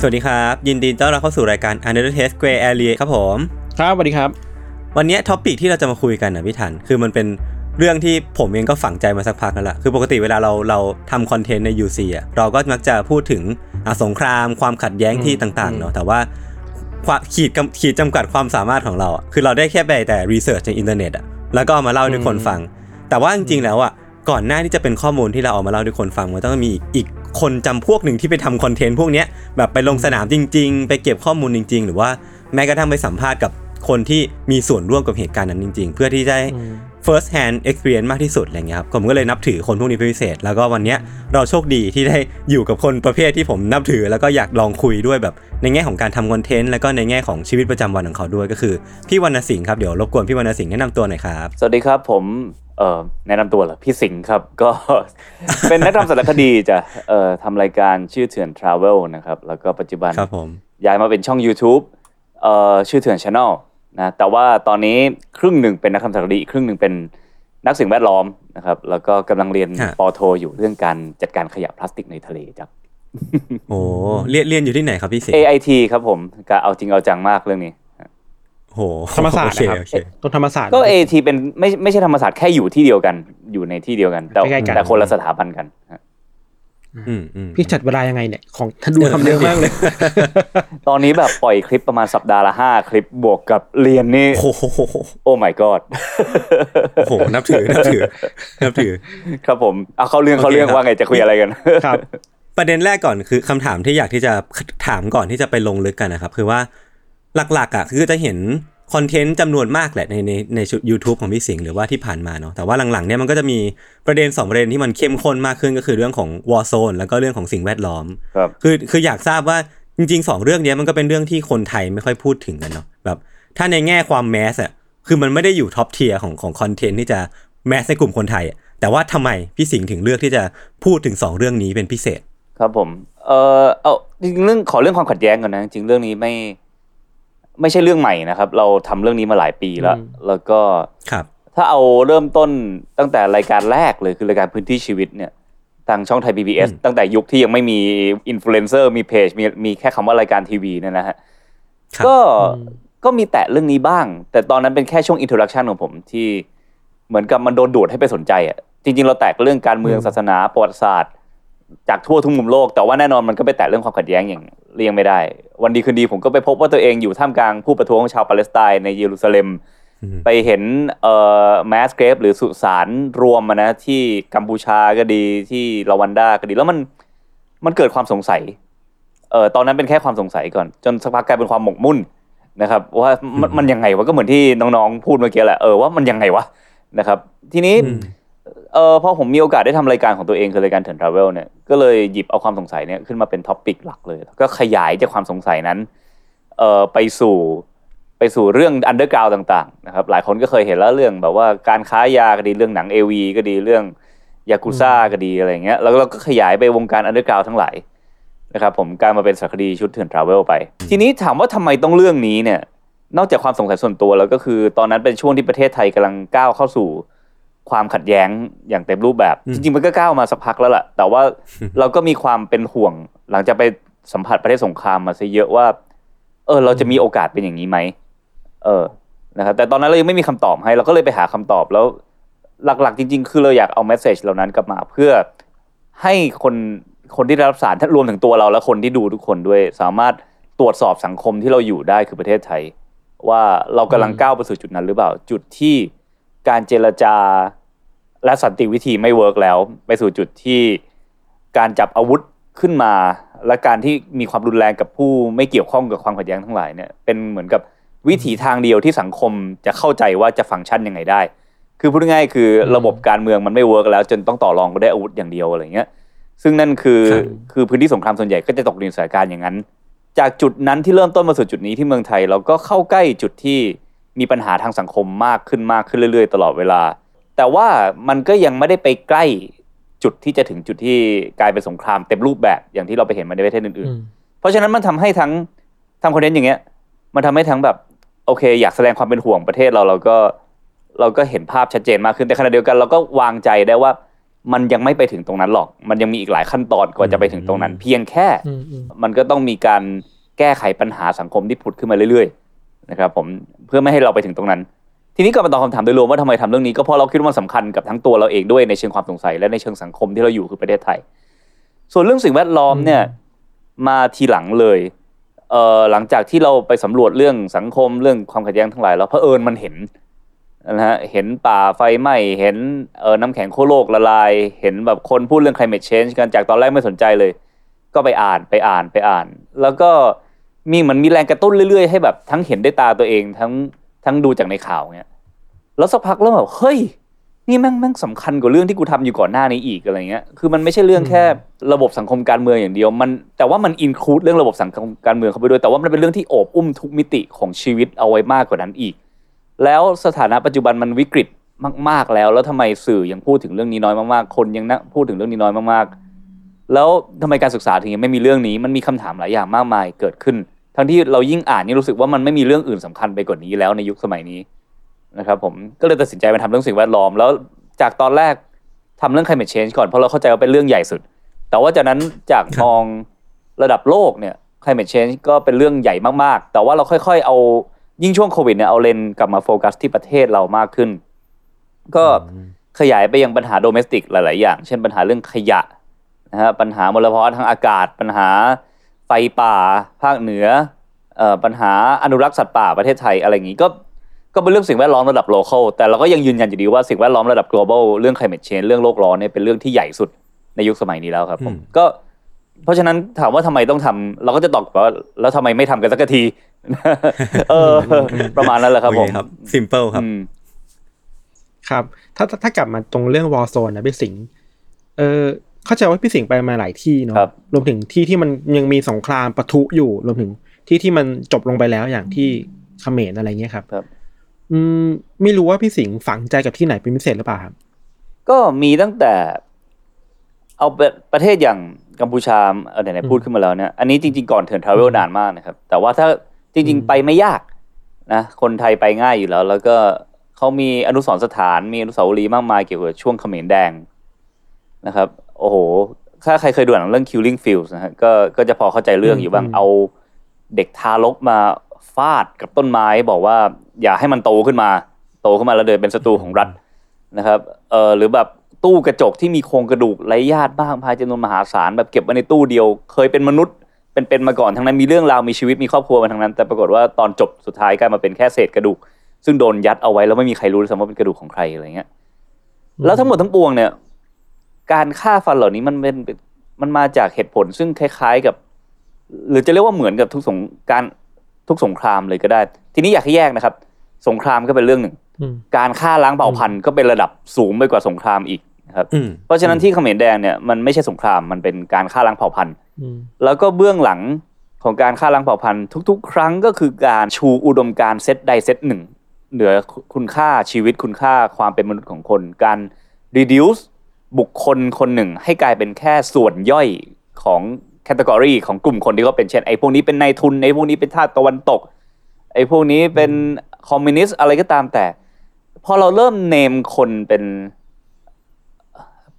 สวัสดีครับ ยินดีต้อนรับเข้าสู่รายการ Untitled Case Gray Area ครับผม ครับสวัสดีครับ วันนี้ topic ที่เราจะมาคุยกันนะพี่ธัญคือมันเป็นเรื่องที่ผมเองก็ฝังใจมาสักพักนั่นแหละคือปกติเวลาเราเราทำคอนเทนต์ใน UC อะเราก็มักจะพูดถึงอะสงครามความขัดแย้งที่ต่างๆเนาะแต่ว่าความขีดกำขีดจำกัดความสามารถของเราอะคือเราได้แค่ไปแต่ research ในอินเทอร์เน็ตอะแล้วก็เอามาเล่าให้คนฟัง แต่ว่าจริงๆแล้วอะก่อนหน้าที่จะเป็นข้อมูลที่เราเอามาเล่าให้คนฟังมันต้องมีอีก คนจำพวกหนึ่งที่ไปทำคอนเทนต์พวกเนี้ยแบบไปลงสนามจริง ๆ ไปเก็บข้อมูลจริง ๆ หรือว่าแม้กระทั่งไปสัมภาษณ์กับคนที่มีส่วนร่วมกับเหตุการณ์นั้นจริง ๆ เพื่อที่จะ first hand experience มากที่สุดอะไรเงี้ยครับผมก็เลยนับถือคนพวกนี้เป็นพิเศษ แล้วก็วันเนี้ยเราโชคดีที่ได้อยู่กับคนประเภทที่ผมนับถือ แล้วก็อยากลองคุยด้วยแบบในแง่ของการทำคอนเทนต์แล้วก็ในแง่ของชีวิตประจำวันของเขาด้วยก็คือพี่วรรณสิงห์ครับเดี๋ยวรบกวนพี่วรรณสิงห์แนะนำตัวหน่อยครับ สวัสดีครับผม เอ่อแนะนำตัวเหรอพี่สิงห์ครับ ก็เป็นนักทำสารคดีจะเอ่อทำรายการชื่อเถื่อน Travel นะครับ แล้วก็ปัจจุบันครับผมย้ายมาเป็นช่อง YouTube เอ่อชื่อเถื่อน Channel นะแต่ว่าตอนนี้ครึ่งหนึ่งเป็นนักทำสารคดีอีกครึ่งหนึ่งเป็นนักสิ่งแวดล้อมนะครับ แล้วก็กำลังเรียนปอโท อยู่เรื่องการจัดการขยะพลาสติกในทะเลจากโอ้เรียนเรียนอยู่ที่ไหนครับพี่สิงห์ AIT ครับผมก็เอาจริงเอาจังมากเรื่องนี้ โหธรรมศาสตร์โอเคนะครับโอเคตรงธรรมศาสตร์ก็ AIT เป็นไม่ไม่ใช่ธรรมศาสตร์แค่อยู่ที่เดียวกันอยู่ในที่เดียวกัน แต่ใกล้ๆกันแต่คนละสถาบันกันฮะอืมอืมพี่จัดเวลายังไงเนี่ยของท่านดูทำเร็วมากเลย ตอนนี้แบบปล่อยคลิปประมาณสัปดาห์ละห้าคลิปบวกกับเรียนนี่โอ้โหโอ้ my god โอ้โหนับถือนับถือนับถือ ครับผมเอาเข้าเรื่องเขาเรื่องโอเคครับว่าไงจะคุยอะไรกันครับ ประเด็นแรกก่อนคือคำถามที่อยากที่จะถามก่อนที่จะไปลงลึกกันนะครับ คือว่า หลักๆอะคือจะเห็นคอนเทนต์จำนวนมากแหละในในในชุด YouTube ของพี่สิงห์หรือว่าที่ผ่านมาเนาะแต่ว่าหลังๆเนี่ยมันก็จะมีประเด็นสองประเด็นที่มันเข้มข้นมากขึ้นก็คือเรื่องของ War Zone แล้วก็เรื่องของสิ่งแวดล้อมครับคือคืออยากทราบว่าจริงๆสองเรื่องเนี้ยมันก็เป็นเรื่องที่คนไทยไม่ค่อยพูดถึงกันเนาะแบบถ้าในแง่ความ mass อะคือมันไม่ได้อยู่ top tier ของของคอนเทนต์ที่จะ mass ในกลุ่มคนไทยอะแต่ว่าทำไมพี่สิงห์ถึงเลือกที่จะพูดถึงสองเรื่องนี้เป็นพิเศษ ครับผมเออเอาจริงๆเรื่องขอเรื่องความขัดแย้งก่อนนะจริงๆเรื่องนี้ไม่ ไม่ใช่เรื่องใหม่นะครับ เราทำเรื่องนี้มาหลายปีแล้วอืมแล้วก็ครับ ถ้าเอาเริ่มต้นตั้งแต่รายการแรกเลยคือรายการพื้นที่ชีวิตเนี่ยทางช่องไทย PBS อืมตั้งแต่ยุคที่ยังไม่มีอินฟลูเอนเซอร์มีเพจมีมีแค่คำว่ารายการทีวีเนี่ยนะฮะครับก็ก็มีแตะเรื่องนี้บ้าง แต่ตอนนั้นเป็นแค่ช่วง introduction ของผมที่เหมือนกับมันโดนดูดให้ไปสนใจอะจริง ๆ เราแตะเรื่องการเมืองศาสนาประวัติศาสตร์ จากทั่วทุกมุมโลก แต่ว่าแน่นอนมันก็ไปแตะเรื่องความขัดแย้งอย่าง เลี่ยงไม่ได้ วันดีคืนดีผมก็ไปพบว่าตัวเองอยู่ท่ามกลางผู้ประท้วงชาวปาเลสไตน์ในเยรูซาเล็มอืมไปเห็นเอ่อแมสเกรฟหรือสุสานรวมอะนะที่กัมพูชาก็ดีที่รวันดาก็ดีแล้วมันมันเกิดความสงสัยเอ่อตอนนั้นเป็นแค่ความสงสัยก่อน จนสักพักกลายเป็นความหมกมุ่นนะครับว่ามันมันยังไงวะก็เหมือนที่น้องๆพูดเมื่อกี้แหละเออว่ามันยังไงวะนะครับ ทีนี้อืม เออพอผมมีโอกาสได้ทำรายการของตัวเองคือรายการเถื่อน Travel เนี่ยก็เลยหยิบเอาความสงสัยเนี่ยขึ้นมาเป็น topic หลักเลยแล้วก็ขยายจากความสงสัยนั้นเอ่อไปสู่ไปสู่เรื่อง underground ต่างๆนะครับหลายคนก็เคยเห็นแล้วเรื่องแบบว่าการค้ายาก็ดีเรื่องหนัง AV ก็ดีเรื่องยากุซ่าก็ดีอะไรเงี้ยแล้วเราก็ขยายไปวงการ underground ทั้งหลายนะครับผมกลายมาเป็นสารคดีชุดเถื่อนทราเวลไป ทีนี้ถามว่าทำไมต้องเรื่องนี้เนี่ยนอกจากความสงสัยส่วนตัวแล้วก็คือ ตอนนั้นเป็นช่วงที่ประเทศไทยกำลังก้าวเข้าสู่ ความขัดแย้งอย่างเต็มรูปแบบอืมจริงๆมันก็ก้าวมาสักพักแล้วล่ะ แต่ว่าเราก็มีความเป็นห่วง หลังจากไปสัมผัสประเทศสงครามมาซะเยอะว่า เออ เราจะมีโอกาสเป็นอย่างนี้ไหมเออนะครับแต่ตอนนั้นเรายังไม่มีคำตอบให้เราก็เลยไปหาคำตอบแล้ว หลักๆ จริง ๆ คือเราอยากเอาเมสเซจเหล่านั้นกลับมาเพื่อให้คนคนที่ได้รับสารรวมถึงตัวเราและคนที่ดูทุกคนด้วย สามารถตรวจสอบสังคมที่เราอยู่ได้คือประเทศไทย ว่าเรากำลังก้าวไปสู่จุดนั้นหรือเปล่า จุดที่ การเจรจาและสันติวิธีไม่เวิร์กแล้ว ไปสู่จุดที่การจับอาวุธขึ้นมา และการที่มีความรุนแรงกับผู้ไม่เกี่ยวข้องกับความขัดแย้งทั้งหลายเนี่ยเป็นเหมือนกับวิถีทางเดียวที่สังคมจะเข้าใจว่าจะฟังก์ชันยังไงได้ คือพูดง่ายๆคือระบบการเมืองมันไม่เวิร์กแล้ว จนต้องต่อรองก็ได้อาวุธอย่างเดียวอะไรเงี้ยซึ่งนั่นคือครับคือพื้นที่สงครามส่วนใหญ่ก็จะตกในสถานการณ์อย่างนั้น จากจุดนั้นที่เริ่มต้นมาสู่จุดนี้ที่เมืองไทย เราก็เข้าใกล้จุดที่ มีปัญหาทางสังคมมากขึ้นมากขึ้นเรื่อยๆ ตลอดเวลา แต่ว่ามันก็ยังไม่ได้ไปใกล้จุดที่จะถึงจุดที่กลายเป็นสงครามเต็มรูปแบบอย่างที่เราไปเห็นมาในประเทศอื่นอืมๆเพราะฉะนั้นมันทำให้ทั้งทำคอนเทนต์อย่างเงี้ย มันทำให้ทั้งแบบโอเค อยากแสดงความเป็นห่วงประเทศเราเราก็เราก็เห็นภาพชัดเจนมากขึ้นแต่ขณะเดียวกันเราก็วางใจได้ว่ามันยังไม่ไปถึงตรงนั้นหรอก มันยังมีอีกหลายขั้นตอนกว่าจะไปถึงตรงนั้น เพียงแค่อืมอืมมันก็ต้องมีการแก้ไขปัญหาสังคมที่ผุดขึ้นมาเรื่อยๆ นะครับผมเพื่อไม่ให้เราไปถึงตรงนั้น ทีนี้ก็มาตอบคำถามโดยรวมว่าทำไมทำเรื่องนี้ก็เพราะเราคิดว่ามันสำคัญกับทั้งตัวเราเองด้วยในเชิงความสงสัยและในเชิงสังคมที่เราอยู่คือประเทศไทย ส่วนเรื่องสิ่งแวดล้อมเนี่ยมาทีหลังเลยเอ่อหลังจากที่เราไปสำรวจเรื่องสังคมเรื่องความขัดแย้งทั้งหลายแล้วเผอิญมันเห็นนะฮะเห็นป่าไฟไหม้เห็นเอ่อน้ำแข็งขั้วโลกละลาย เห็นแบบคนพูดเรื่อง climate change กันจากตอนแรกไม่สนใจเลย ก็ไปอ่านไปอ่านไปอ่าน แล้วก็ มีเหมือนมีแรงกระตุ้นเรื่อยๆให้แบบทั้งเห็นด้วยตาตัวเองทั้งทั้งดูจากในข่าวเงี้ยแล้วสักพักเริ่มแบบเฮ้ยนี่แม่งแม่งสำคัญกว่าเรื่องที่กูทำอยู่ก่อนหน้านี้อีกอะไรเงี้ย คือมันไม่ใช่เรื่องแค่ระบบสังคมการเมืองอย่างเดียว มันแต่ว่ามันอินคลูดเรื่องระบบสังคมการเมืองเข้าไปด้วย แต่ว่ามันเป็นเรื่องที่โอบอุ้มทุกมิติของชีวิตเอาไว้มากกว่านั้นอีก แล้วสถานะปัจจุบันมันวิกฤตมาก ๆแล้ว แล้วทำไมสื่อยังพูดถึงเรื่องนี้น้อยมากๆ คนยังนะพูดถึงเรื่องนี้น้อยมากๆ แล้วทำไมการศึกษาถึงยังไม่มีเรื่องนี้ มันมีคำถามหลายอย่างมากมายเกิดขึ้น ทั้งที่เรายิ่งอ่านยิ่รู้สึกว่ามันไม่มีเรื่องอื่นสำคัญไปกว่านี้แล้วในยุคสมัยนี้นะครับผมก็เลยตัดสินใจมาทำเรื่องสิ่งแวดล้อม แล้วจากตอนแรกทำเรื่อง climate change ก่อนเพราะเราเข้าใจว่าเป็นเรื่องใหญ่สุด แต่ว่าจากนั้นจากมองระดับโลกเนี่ย climate change ก็เป็นเรื่องใหญ่มากๆ แต่ว่าเราค่อย ๆ เอายิ่งช่วงโควิดเนี่ยเอาเลนกลับมาโฟกัสที่ประเทศเรามากขึ้น ก็ขยายไปยังปัญหาโดเมสติกหลาย ๆ อย่าง เช่นปัญหาเรื่องขยะนะฮะปัญหามลภาวะทางอากาศปัญหา ไฟป่าภาคเหนือเอ่อปัญหาอนุรักษ์สัตว์ป่าประเทศไทยอะไรอย่างนี้ก็ก็เป็นเรื่องสิ่งแวดล้อมระดับ local แต่เราก็ยังยืนยันอยู่ดีว่าสิ่งแวดล้อมระดับ global เรื่อง climate change เรื่องโลกร้อนเนี่ยเป็นเรื่องที่ใหญ่สุดในยุคสมัยนี้แล้วครับผมอืมก็เพราะฉะนั้นถามว่าทำไมต้องทำเราก็จะตอบกลับว่าแล้วทำไมไม่ทำกันสักทีเออ ประมาณนั้นแหละครับผมโอเครับ simple ครับอืมครับถ้าถ้าถ้ากลับมาตรงเรื่อง war zone นะพี่สิงห์เออ เข้าใจว่าพี่สิงห์ไปมาหลายที่เนาะครับรวมถึงที่ที่มันยังมีสงครามปะทุอยู่ รวมถึงที่ที่มันจบลงไปแล้วอย่างที่เขมรอะไรเงี้ยครับครับ อืมไม่รู้ว่าพี่สิงห์ฝังใจกับที่ไหนเป็นพิเศษหรือเปล่าครับ ก็มีตั้งแต่ เอาประประเทศอย่างกัมพูชาเออไหนๆพูดขึ้นมาแล้วเนี่ยอันนี้จริงๆก่อนเถินทราเวลนานมากนะครับ แต่ว่าถ้าจริง ๆ ไปไม่ยากนะคนไทยไปง่ายอยู่แล้ว แล้วก็เขามีอนุสรณ์สถานมีอนุสาวรีย์มากมายเกี่ยวกับช่วงเขมรแดงนะครับ โอ้โห ถ้าใครเคยดูหนังเรื่อง Killing Fields นะฮะก็ก็จะพอเข้าใจเรื่องอยู่บ้างอืมเอาเด็กทารกมาฟาดกับต้นไม้บอกว่า อย่าให้มันโตขึ้นมา โตขึ้นมาแล้วเดินเป็นศัตรูของรัฐนะครับเออหรือแบบตู้กระจกที่มีโครงกระดูกไร้ญาติบ้างพายจำนวนมหาศาลแบบเก็บไว้ในตู้เดียว เคยเป็นมนุษย์เป็นเป็นมาก่อนทั้งนั้นมีเรื่องราวมีชีวิตมีครอบครัวมาทั้งนั้น แต่ปรากฏว่าตอนจบสุดท้ายกลายมาเป็นแค่เศษกระดูก ซึ่งโดนยัดเอาไว้แล้วไม่มีใครรู้ด้วยซ้ำว่าเป็นกระดูกของใครอะไรเงี้ยแล้วทั้งหมดทั้งปวงเนี่ย การฆ่าฟันเหล่านี้มันเป็นมันมาจากเหตุผลซึ่งคล้าย ๆกับ หรือจะเรียกว่าเหมือนกับทุกสงการทุกสงครามเลยก็ได้ ทีนี้อยากให้แยกนะครับ สงครามก็เป็นเรื่องหนึ่งอืมการฆ่าล้างเผ่าพันธุ์ก็เป็นระดับสูงไปกว่าสงครามอีกนะครับอืมเพราะฉะนั้นที่เขมรแดงเนี่ยมันไม่ใช่สงครามมันเป็นการฆ่าล้างเผ่าพันธุ์อืมแล้วก็เบื้องหลังของการฆ่าล้างเผ่าพันธุ์ทุก ๆ ครั้งก็คือการชูอุดมการณ์เซตใดเซตหนึ่งเหนือคุณค่าชีวิตคุณค่าความเป็นมนุษย์ของคน การ reduce บุคคลคนหนึ่งให้กลายเป็นแค่ส่วนย่อยของ category ของกลุ่มคนที่เขาเป็นเช่นไอ้พวกนี้เป็นนายทุนไอ้พวกนี้เป็นทาสตะวันตกไอ้พวกนี้เป็นคอมมิวนิสต์อะไรก็ตามแต่ พอเราเริ่ม name คนเป็น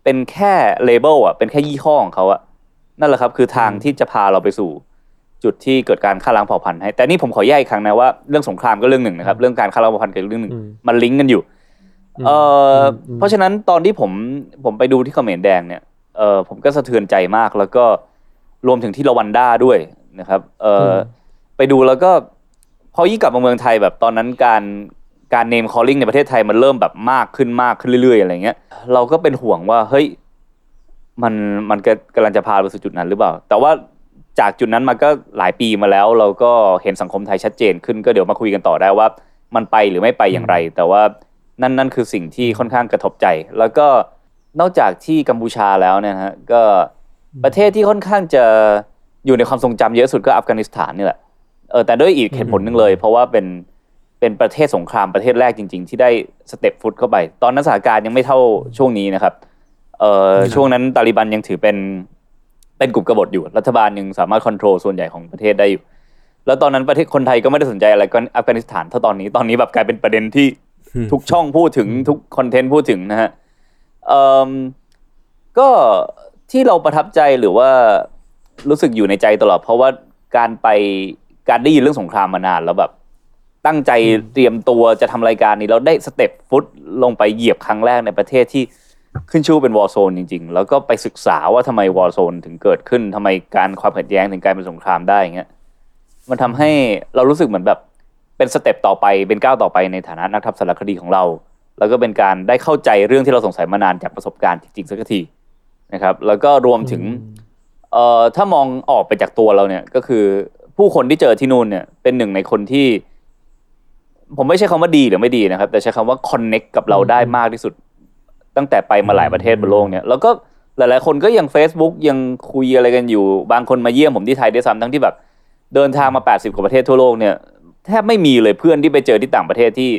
เป็นแค่ label อะเป็นแค่ยี่ห้อของเขาอะนั่นแหละครับ คือทางที่จะพาเราไปสู่ จุดที่เกิดการฆ่าล้างเผ่าพันธุ์ให้แต่นี่ผมขอแยกอีกครั้งนะว่าเรื่องสงครามก็เรื่องหนึ่งนะครับ เรื่องการฆ่าล้างเผ่าพันธุ์ก็เรื่องหนึ่งอืมมันลิงก์กันอยู่ เอออมเพราะฉะนั้นตอนที่ผมผมไปดูที่เขมรแดงเนี่ยเออผมก็สะเทือนใจมากแล้วก็รวมถึงที่รวันด้าด้วยนะครับเอออมไปดูแล้วก็พอยิ่งกลับมาเมืองไทยแบบตอนนั้นการการเนมคอลลิ่งในประเทศไทยมันเริ่มแบบมากขึ้นมากขึ้นเรื่อยๆอะไรเงี้ยเราก็เป็นห่วงว่าเฮ้ยมันมันก็กำลังจะพาไปสู่จุดนั้นหรือเปล่า แต่ว่าจากจุดนั้นมาก็หลายปีมาแล้ว เราก็เห็นสังคมไทยชัดเจนขึ้นก็เดี๋ยวมาคุยกันต่อได้ว่า มันไปหรือไม่ไปอย่างไร แต่ว่า นั่นนั่นคือสิ่งที่ค่อนข้างกระทบใจ แล้วก็นอกจากที่กัมพูชาแล้วเนี่ยนะฮะก็ประเทศที่ค่อนข้างจะอยู่ในความทรงจำเยอะสุดก็อัฟกานิสถานนี่แหละเออแต่ด้วยอีกเหตุผลหนึ่งเลย เพราะว่าเป็นเป็นประเทศสงครามประเทศแรกจริง ๆ ที่ได้สเต็ปฟุตเข้าไป ตอนนั้นสถานการณ์ยังไม่เท่าช่วงนี้นะครับเออช่วงนั้นตาลิบันยังถือเป็นเป็นกลุ่มกบฏอยู่ รัฐบาลยังสามารถควบคุมส่วนใหญ่ของประเทศได้อยู่ แล้วตอนนั้นประเทศคนไทยก็ไม่ได้สนใจอะไรก็อัฟกานิสถานเท่าตอนนี้ตอนนี้แบบกลายเป็นประเด็นที่ ทุกช่องพูดถึงทุกคอนเทนต์พูดถึงนะฮะเอ่อก็ที่เราประทับใจหรือว่ารู้สึกอยู่ในใจตลอด เพราะว่าการไปการได้ยินเรื่องสงครามมานานแล้วแบบตั้งใจเตรียมตัวจะทำรายการนี้แล้วได้ step foot ลงไปเหยียบครั้งแรกในประเทศที่ขึ้นชื่อเป็น war zone จริง ๆ แล้วก็ไปศึกษาว่าทำไม war zone ถึงเกิดขึ้นทำไมการความขัดแย้งถึงกลายเป็นสงครามได้อย่างเงี้ยมันทำให้เรารู้สึกเหมือนแบบ เป็น step ต่อไปเป็นก้าวต่อไปในฐานะนักทำสารคดีของเรา แล้วก็เป็นการได้เข้าใจเรื่องที่เราสงสัยมานานจากประสบการณ์จริงๆสักทีนะครับ แล้วก็รวมถึงเอ่อถ้ามองออกไปจากตัวเราเนี่ยก็คือผู้คนที่เจอที่นู่นเนี่ยเป็นหนึ่งในคนที่ ผมไม่ใช่คำว่าดีหรือไม่ดีนะครับ แต่ใช้คำว่า connect กับเราได้มากที่สุด ตั้งแต่ไปมาหลายประเทศบนโลกเนี่ยแล้วก็หลายๆคนก็ยัง Facebook ยังคุยอะไรกันอยู่ บางคนมาเยี่ยมผมที่ไทยด้วยซ้ำทั้งที่แบบเดินทางมา 80 กว่าประเทศทั่วโลกเนี่ย แทบไม่มีเลยเพื่อนที่ไปเจอที่ต่างประเทศที่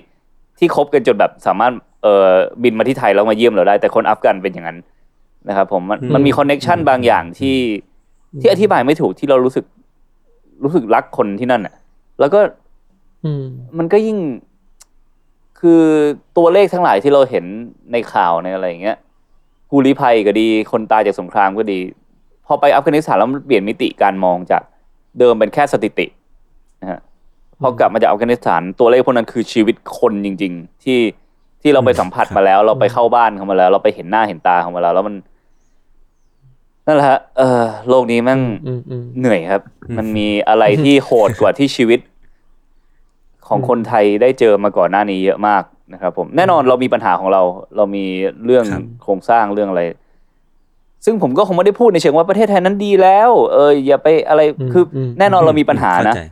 ที่คบกันจนแบบสามารถเอ่อบินมาที่ไทยแล้วมาเยี่ยมเราได้ แต่คนอัฟกันเป็นอย่างนั้นนะครับผมมันมันมี connection บางอย่างที่ที่อธิบายไม่ถูกที่เรารู้สึกรู้สึกรักคนที่นั่นอะ แล้วก็อืมมันก็ยิ่ง คือตัวเลขทั้งหลายที่เราเห็นในข่าวในอะไรอย่างเงี้ยผู้ลี้ภัยก็ดี คนตายจากสงครามก็ดี พอไปอัฟกานิสถานแล้วมันเปลี่ยนมิติการมองจากเดิมเป็นแค่สถิตินะฮะ พอกลับมาจากอัฟกานิสถานตัวเลขพวกนั้นคือชีวิตคนจริง ๆ ที่ที่เราไปสัมผัสมาแล้ว เราไปเข้าบ้านเขามาแล้ว เราไปเห็นหน้าเห็นตาเขามาแล้ว แล้วมันนั่นแหละฮะเออโลกนี้แม่งอืมอืมเหนื่อยครับ มันมีอะไรที่โหดกว่าที่ชีวิต ของคนไทยได้เจอมาก่อนหน้านี้เยอะมากนะครับ ผมแน่นอนเรามีปัญหาของเรา เรามีเรื่องครับโครงสร้างเรื่องอะไร ซึ่งผมก็คงไม่ได้พูดในเชิงว่าประเทศไทยนั้นดีแล้ว เอออย่าไปอะไรคืออแน่นอนเรามีปัญหานะเข้ใจ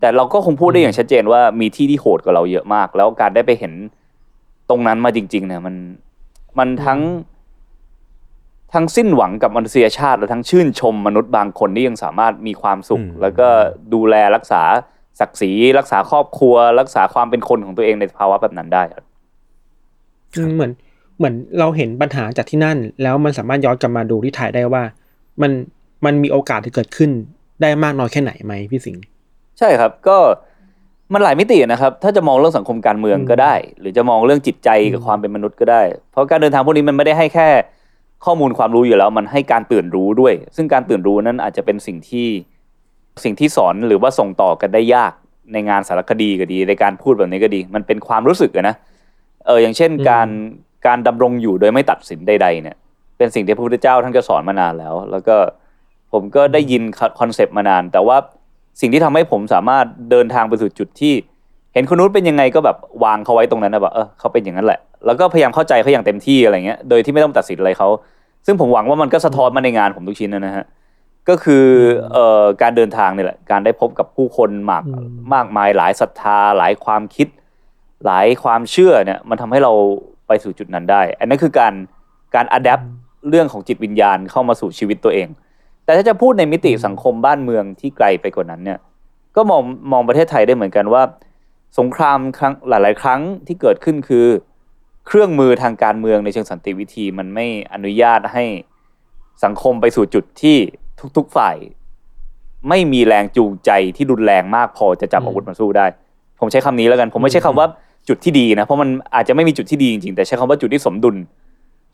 แต่เราก็คงพูดได้อย่างชัดเจนว่ามีที่ที่โหดกว่าเราเยอะมาก แล้วการได้ไปเห็นตรงนั้นมาจริง ๆ เนี่ย มันมันทั้ง ทั้งสิ้นหวังกับมนุษยชาติ และทั้งชื่นชมมนุษย์บางคนที่ยังสามารถมีความสุขอืมแล้วก็ดูแลรักษาศักดิ์ศรีรักษาครอบครัว รักษาความเป็นคนของตัวเองในภาวะแบบนั้นได้ครับอืมเหมือนเหมือนเราเห็นปัญหาจากที่นั่น แล้วมันสามารถย้อนกลับมาดูที่ไทยได้ว่า มันมันมีโอกาสที่เกิดขึ้นได้มากน้อยแค่ไหนไหมพี่สิงห์ ใช่ครับก็มันหลายมิตินะครับ ถ้าจะมองเรื่องสังคมการเมืองก็ได้ หรือจะมองเรื่องจิตใจกับความเป็นมนุษย์ก็ได้ เพราะการเดินทางพวกนี้มันไม่ได้ให้แค่ข้อมูลความรู้อยู่แล้ว มันให้การตื่นรู้ด้วย ซึ่งการตื่นรู้นั้นอาจจะเป็นสิ่งที่สิ่งที่สอนหรือว่าส่งต่อกันได้ยากในงานสารคดีก็ดี ในการพูดแบบนี้ก็ดี มันเป็นความรู้สึกอะนะเอออย่างเช่นการการดำรงอยู่โดยไม่ตัดสินใด ๆ เนี่ย เป็นสิ่งที่พระพุทธเจ้าท่านก็สอนมานานแล้ว แล้วก็ผมก็ได้ยินคอนเซปต์มานาน แต่ว่า สิ่งที่ทำให้ผมสามารถเดินทางไปสู่จุดที่ เห็นคนนู้นเป็นยังไงก็แบบวางเขาไว้ตรงนั้นนะแบบเออเขาเป็นอย่างนั้นแหละ แล้วก็พยายามเข้าใจเขาอย่างเต็มที่อะไรเงี้ยโดยที่ไม่ต้องตัดสินอะไรเขาซึ่งผมหวังว่ามันก็สะท้อนมาในงานผมทุกชิ้นนะฮะก็คือเอ่อการเดินทางนี่แหละการได้พบกับผู้คนมากมากมายหลายศรัทธาหลายความคิด หลายความเชื่อเนี่ยมันทำให้เราไปสู่จุดนั้นได้ อันนั้นคือการการอัดแอปเรื่องของจิตวิญญาณเข้ามาสู่ชีวิตตัวเอง แต่ถ้าจะพูดในมิติสังคมบ้านเมืองที่ไกลไปกว่านั้นเนี่ยก็มองมองประเทศไทยได้เหมือนกันว่า สงครามครั้งหลาย ๆ ครั้งที่เกิดขึ้นคือ เครื่องมือทางการเมืองในเชิงสันติวิธีมันไม่อนุญาตให้สังคมไปสู่จุดที่ทุก ๆ ฝ่าย ไม่มีแรงจูงใจที่รุนแรงมากพอจะจับอาวุธมาสู้ได้ ผมใช้คำนี้แล้วกัน ผมไม่ใช่คำว่าจุดที่ดีนะ เพราะมันอาจจะไม่มีจุดที่ดีจริงๆ แต่ใช้คำว่าจุดที่สมดุล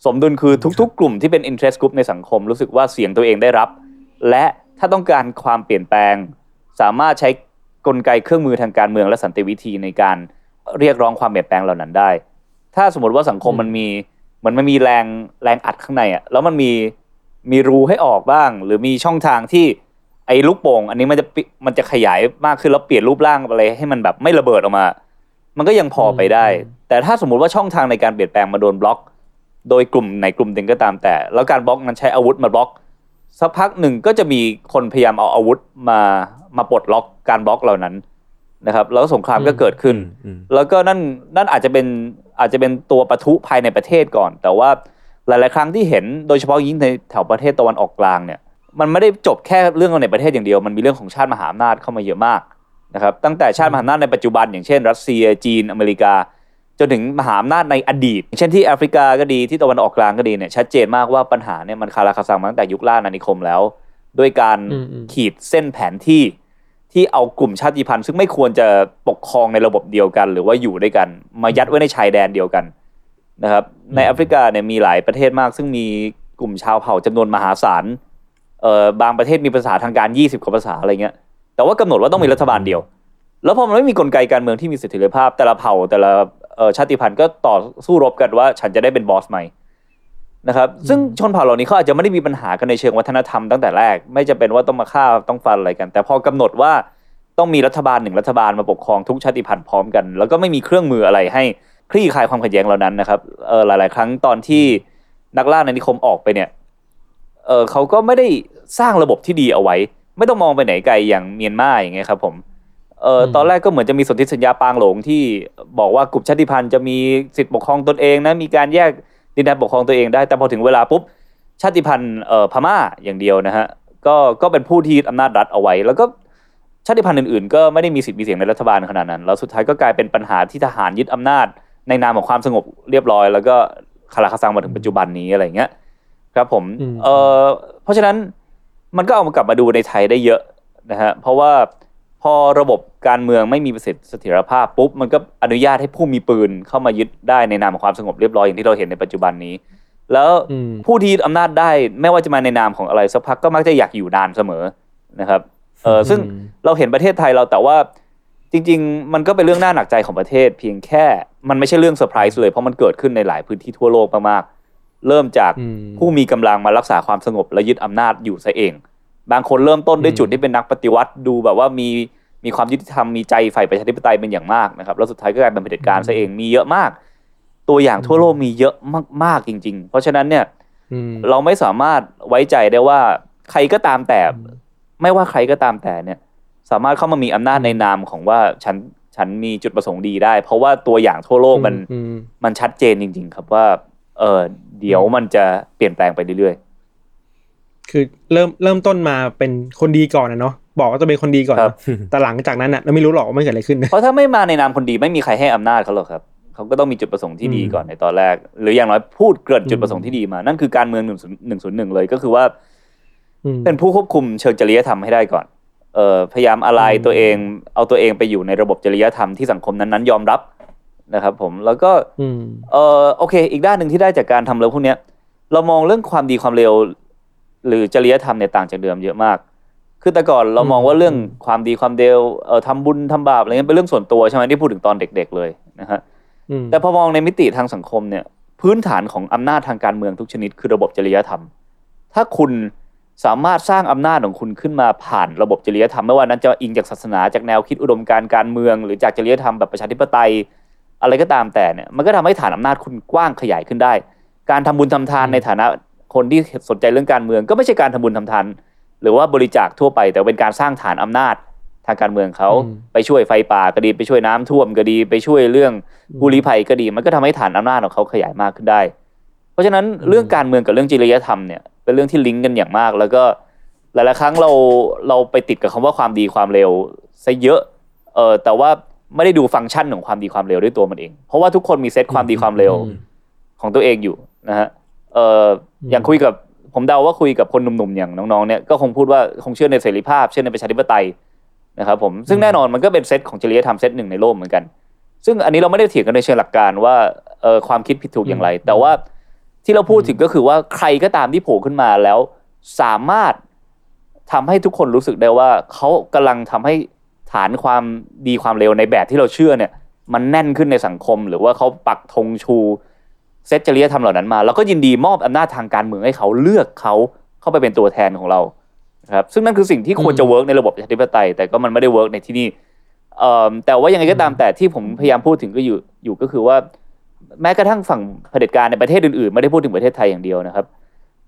สมดุลคือทุกๆ กลุ่มที่เป็น interest group ในสังคมรู้สึกว่าเสียงตัวเองได้รับ และถ้าต้องการความเปลี่ยนแปลง สามารถใช้กลไกเครื่องมือทางการเมืองและสันติวิธีในการเรียกร้องความเปลี่ยนแปลงเหล่านั้นได้ ถ้าสมมติว่าสังคมมันมีเหมือนมันมีแรงแรงอัดข้างในอะแล้วมันมีมีรูให้ออกบ้าง หรือมีช่องทางที่ไอ้ลูกโป่งอันนี้มันจะปิมันจะขยายมากขึ้นแล้วเปลี่ยนรูปร่างอะไรให้มันแบบไม่ระเบิดออกมา มันก็ยังพอไปได้ แต่ถ้าสมมุติว่าช่องทางในการเปลี่ยนแปลงมาโดนบล็อก โดยกลุ่มไหนกลุ่มหนึ่งก็ตามแต่ แล้วการบล็อกนั้นใช้อาวุธมาบล็อก สักพักหนึ่งก็จะมีคนพยายามเอาอาวุธมามาปลดล็อกการบล็อกเหล่านั้นนะครับ แล้วสงครามก็เกิดขึ้นอืมแล้วก็นั่นนั่นอาจจะเป็นอาจจะเป็นตัวปะทุภายในประเทศก่อน แต่ว่าหลาย ๆ ครั้งที่เห็นโดยเฉพาะยิ่งในแถวประเทศตะวันออกกลางเนี่ยมันไม่ได้จบแค่เรื่องในประเทศอย่างเดียว มันมีเรื่องของชาติมหาอำนาจเข้ามาเยอะมากนะครับตั้งแต่ชาติมหาอำนาจในปัจจุบันอย่างเช่น รัสเซียจีนอเมริกา จนถึงมหาอำนาจในอดีตอย่างเช่นที่แอฟริกาก็ดีที่ตะวันออกกลางก็ดีเนี่ยชัดเจนมากว่าปัญหาเนี่ยมันคาราคาซังมาตั้งแต่ยุคล่าอาณานิคมแล้ว ด้วยการอืมอืมขีดเส้นแผนที่ที่เอากลุ่มชาติพันธุ์ ซึ่งไม่ควรจะปกครองในระบบเดียวกัน หรือว่าอยู่ด้วยกัน มายัดไว้ในชายแดนเดียวกันนะครับในแอฟริกาเนี่ยมีหลายประเทศมาก ซึ่งมีกลุ่มชาวเผ่าจำนวนมหาศาลเอ่อบางประเทศมีภาษาทางการ 20กว่าภาษาอะไรเงี้ยแต่ว่ากำหนดว่าต้องมีรัฐบาลเดียว แล้วพอมันไม่มีกลไกการเมืองที่มีเสถียรภาพแต่ละเผ่าแต่ละเอ่อ ชาติพันธุ์ก็ต่อสู้รบกันว่าฉันจะได้เป็นบอสใหม่นะครับ ซึ่งชนเผ่าเหล่านี้เขาอาจจะไม่ได้มีปัญหากันในเชิงวัฒนธรรมตั้งแต่แรก ไม่จะเป็นว่าต้องมาฆ่าต้องฟันอะไรกัน แต่พอกำหนดว่าต้องมีรัฐบาลหนึ่งรัฐบาลมาปกครองทุกชาติพันธุ์พร้อมกัน แล้วก็ไม่มีเครื่องมืออะไรให้คลี่คลายความขัดแย้งเหล่านั้นนะครับเออหลาย ๆ ครั้งตอนที่นักล่าในนิคมออกไปเนี่ยเออเขาก็ไม่ได้สร้างระบบที่ดีเอาไว้ ไม่ต้องมองไปไหนไกลอย่างเมียนมาอย่างเงี้ยครับผม เอออมตอนแรกก็เหมือนจะมีสนธิสัญญาปางหลงที่บอกว่ากลุ่มชาติพันธุ์จะมีสิทธิปกครองตนเองนะมีการแยกดินแดนปกครองตัวเองได้ แต่พอถึงเวลาปุ๊บชาติพันธุ์เอ่อพม่าอย่างเดียวนะฮะก็ก็เป็นผู้ที่ยึดอำนาจรัฐเอาไว้ แล้วก็ชาติพันธุ์อื่นๆ ก็ไม่ได้มีสิทธิ์มีเสียงในรัฐบาลขนาดนั้น แล้วสุดท้ายก็กลายเป็นปัญหาที่ทหารยึดอำนาจ ในนามของความสงบเรียบร้อย แล้วก็คาราคาซังมาถึงปัจจุบันนี้อะไรอย่างเงี้ยครับผมอืมเออเพราะฉะนั้นมันก็เอามากลับมาดูในไทยได้เยอะนะฮะเพราะว่า พอระบบการเมืองไม่มีประสิทธิเสถียรภาพปุ๊บมันก็อนุญาตให้ผู้มีปืนเข้ามายึดได้ในนามของความสงบเรียบร้อยอย่างที่เราเห็นในปัจจุบันนี้ แล้วอืมผู้ที่ยึดอำนาจได้ไม่ว่าจะมาในนามของอะไรสักพักก็มักจะอยากอยู่นานเสมอนะครับเออซึ่งอืมเราเห็นประเทศไทยเราแต่ว่าจริง ๆ มันก็เป็นเรื่องน่าหนักใจของประเทศ เพียงแค่มันไม่ใช่เรื่องเซอร์ไพรส์เลยเพราะมันเกิดขึ้นในหลายพื้นที่ทั่วโลกมากๆเริ่มจากอืมผู้มีกำลังมารักษาความสงบและยึดอำนาจอยู่ซะเอง บางคนเริ่มต้นด้วยอืมจุดที่เป็นนักปฏิวัติดูแบบว่ามีมีความยุติธรรมมีใจฝ่ายประชาธิปไตยเป็นอย่างมากนะครับแล้วสุดท้ายก็กลายเป็นเผด็จการซะเองมีเยอะมาก ตัวอย่างทั่วโลกมีเยอะมากๆจริง ๆ เพราะฉะนั้นเนี่ยอืมเราไม่สามารถไว้ใจได้ว่าใครก็ตามแต่ ไม่ว่าใครก็ตามแต่เนี่ย สามารถเข้ามามีอำนาจในนามของว่าฉันฉันมีจุดประสงค์ดีได้ เพราะว่าตัวอย่างทั่วโลกมันอืมมันชัดเจนจริง ๆ ครับว่า เออเดี๋ยวมันจะเปลี่ยนแปลงไปเรื่อย คือเริ่มเริ่มต้นมาเป็นคนดีก่อนนะเนาะบอกว่าจะเป็นคนดีก่อนครับเนอะแต่หลังจากนั้นน่ะเราไม่รู้หรอกว่ามันเกิดอะไรขึ้นๆเพราะถ้าไม่มาในนามคนดีไม่มีใครให้อำนาจเขาหรอกครับเขาก็ต้องมีจุดประสงค์ที่ดีอืมก่อนในตอนแรก หรืออย่างน้อยพูดเกริ่นจุดอืมประสงค์ที่ดีมา นั่นคือการเมืองหนึ่งหนึ่งศูนย์หนึ่งเลยก็คือว่าอืมเป็นผู้ควบคุมเชิงจริยธรรมให้ได้ก่อน เอ่อพยายามอะไรอืมตัวเอง เอาตัวเองไปอยู่ในระบบจริยธรรมที่สังคมนั้นๆยอมรับนะครับผมแล้วก็อืมเออโอเค อีกด้านหนึ่งที่ได้จากการทำเรื่องพวกเนี้ยเรามองเรื่องความดีความเร็ว หรือจริยธรรมเนี่ยต่างจากเดิมเยอะมาก คือแต่ก่อนเรามองว่าเรื่องความดีความเร็วเอ่อทำบุญทำบาปอะไรเงี้ยเป็นเรื่องส่วนตัวใช่ไหมที่พูดถึงตอนเด็ก ๆ เลยนะฮะอืมแต่พอมองในมิติทางสังคมเนี่ยพื้นฐานของอำนาจทางการเมืองทุกชนิด คือระบบจริยธรรม ถ้าคุณสามารถสร้างอำนาจของคุณขึ้นมาผ่านระบบจริยธรรมไม่ว่านั้นจะอิงจากศาสนาจากแนวคิดอุดมการณ์การเมือง หรือจากจริยธรรมแบบประชาธิปไตย อะไรก็ตามแต่เนี่ยมันก็ทำให้ฐานอำนาจคุณกว้างขยายขึ้นได้ การทำบุญทำทานในฐานะ คนที่สนใจเรื่องการเมืองก็ไม่ใช่การทำบุญทำทานหรือว่าบริจาคทั่วไป แต่เป็นการสร้างฐานอำนาจทางการเมืองเขาอืมไปช่วยไฟป่าก็ดีไปช่วยน้ำท่วมก็ดีไปช่วยเรื่องผู้ลี้ภัยก็ดี มันก็ทำให้ฐานอำนาจของเขาขยายมากขึ้นได้ เพราะฉะนั้นเรื่องการเมืองกับเรื่องจริยธรรมเนี่ยเป็นเรื่องที่ลิงก์กันอย่างมาก แล้วก็หลายๆครั้งเราเราไปติดกับคำว่าความดีความเร็วซะเยอะเออแต่ว่าไม่ได้ดูฟังก์ชันของความดีความเร็วด้วยตัวมันเอง เพราะว่าทุกคนมีเซตความดีความเร็วอืมของตัวเองอยู่นะฮะ เอออย่างคุยกับผมเดาว่าคุยกับคนหนุ่มๆอย่างน้องๆเนี่ยก็คงพูดว่าคงเชื่อในเสรีภาพ เชื่อในประชาธิปไตยนะครับผมซึ่งแน่นอนมันก็เป็นเซตของจริยธรรมเซตหนึ่งในโลกเหมือนกัน ซึ่งอันนี้เราไม่ได้เถียงกันในเชิงหลักการว่าเออความคิดผิดถูกอย่างไร แต่ว่าที่เราพูดถึงก็คือว่าใครก็ตามที่โผล่ขึ้นมาแล้วสามารถทำให้ทุกคนรู้สึกได้ว่าเขากำลังทำให้ฐานความดีความเร็วในแบบที่เราเชื่อเนี่ย มันแน่นขึ้นในสังคม หรือว่าเขาปักธงชู เซตจริยธรรมเหล่านั้นมา แล้วก็ยินดีมอบอำนาจทางการเมืองให้เขาเลือกเขาเข้าไปเป็นตัวแทนของเรานะครับซึ่งนั่นคือสิ่งที่ควรจะ work ในระบบประชาธิปไตย แต่ก็มันไม่ได้ work ในที่นี่เอ่อแต่ว่ายังไงก็ตามแต่ที่ผมพยายามพูดถึงก็อยู่อยู่ก็คือว่า แม้กระทั่งฝั่งเผด็จการในประเทศอื่นๆ ไม่ได้พูดถึงประเทศไทยอย่างเดียวนะครับ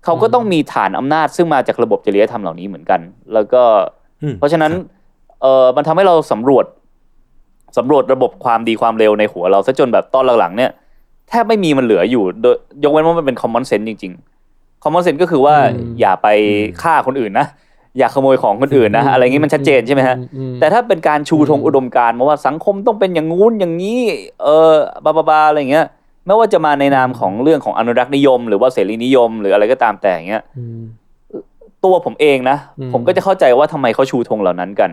เขาก็ต้องมีฐานอำนาจซึ่งมาจากระบบจริยธรรมเหล่านี้เหมือนกัน แล้วก็อืมเพราะฉะนั้นเออมันทำให้เราสำรวจสำรวจระบบความดีความเลวในหัวเราซะจนแบบตอนหลังๆเนี่ย แทบไม่มีมันเหลืออยู่โดยยกเว้นว่ามันเป็น common sense จริงๆ common sense ก็คือว่าอืมอย่าไปฆ่าคนอื่นนะอย่าขโมยของคนอื่นนะอะไรงี้มันชัดเจนใช่ไหมฮะอืมแต่ถ้าเป็นการชูธงอุดมการณ์มาว่าสังคมต้องเป็นอย่างงู้นอย่างนี้ เออบาบาบาอะไรอย่างเงี้ยไม่ว่าจะมาในนามของเรื่องของอนุรักษ์นิยม หรือว่าเสรีนิยม หรืออะไรก็ตามแต่อย่างเงี้ยอืมตัวผมเองนะอืมผมก็จะเข้าใจว่าทำไมเขาชูธงเหล่านั้นกัน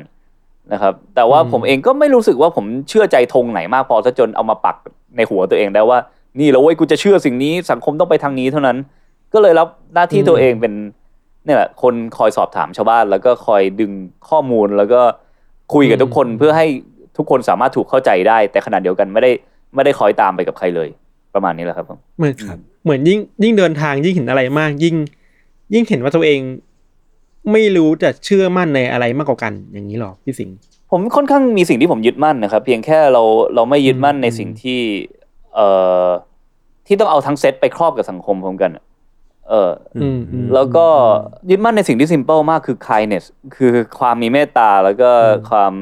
นะครับ แต่ว่าอืมผมเองก็ไม่รู้สึกว่าผมเชื่อใจธงไหนมากพอซะจนเอามาปักในหัวตัวเองได้ว่า นี่แล้วเว้ยกูจะเชื่อสิ่งนี้สังคมต้องไปทางนี้เท่านั้น ก็เลยรับหน้าที่ตัวเองเป็นเนี่ยแหละคนคอยสอบถามชาวบ้าน แล้วก็คอยดึงข้อมูลแล้วก็คุยกับทุกคนเพื่อให้ทุกคนสามารถถูกเข้าใจได้ แต่ขณะเดียวกันไม่ได้ไม่ได้คอยตามไปกับใครเลย ประมาณนี้แหละครับผมเหมือนครับเหมือนยิ่งยิ่งเดินทางยิ่งเห็นอะไรมาก ยิ่ง ยิ่งเห็นว่าตัวเอง ไม่รู้จะเชื่อมั่นในอะไรมากกว่ากันอย่างนี้หรอพี่สิงห์ผมค่อนข้างมีสิ่งที่ผมยึดมั่นนะครับ เพียงแค่เราเราไม่ยึดมั่นในสิ่งที่ เอ่อที่ต้องเอาทั้งเซตไปครอบกับสังคมพร้อมกันอะเอออืมอืมแล้วก็ยึดมั่นในสิ่งที่ simple มากคือ kindness คือความมีเมตตาแล้วก็อืมความ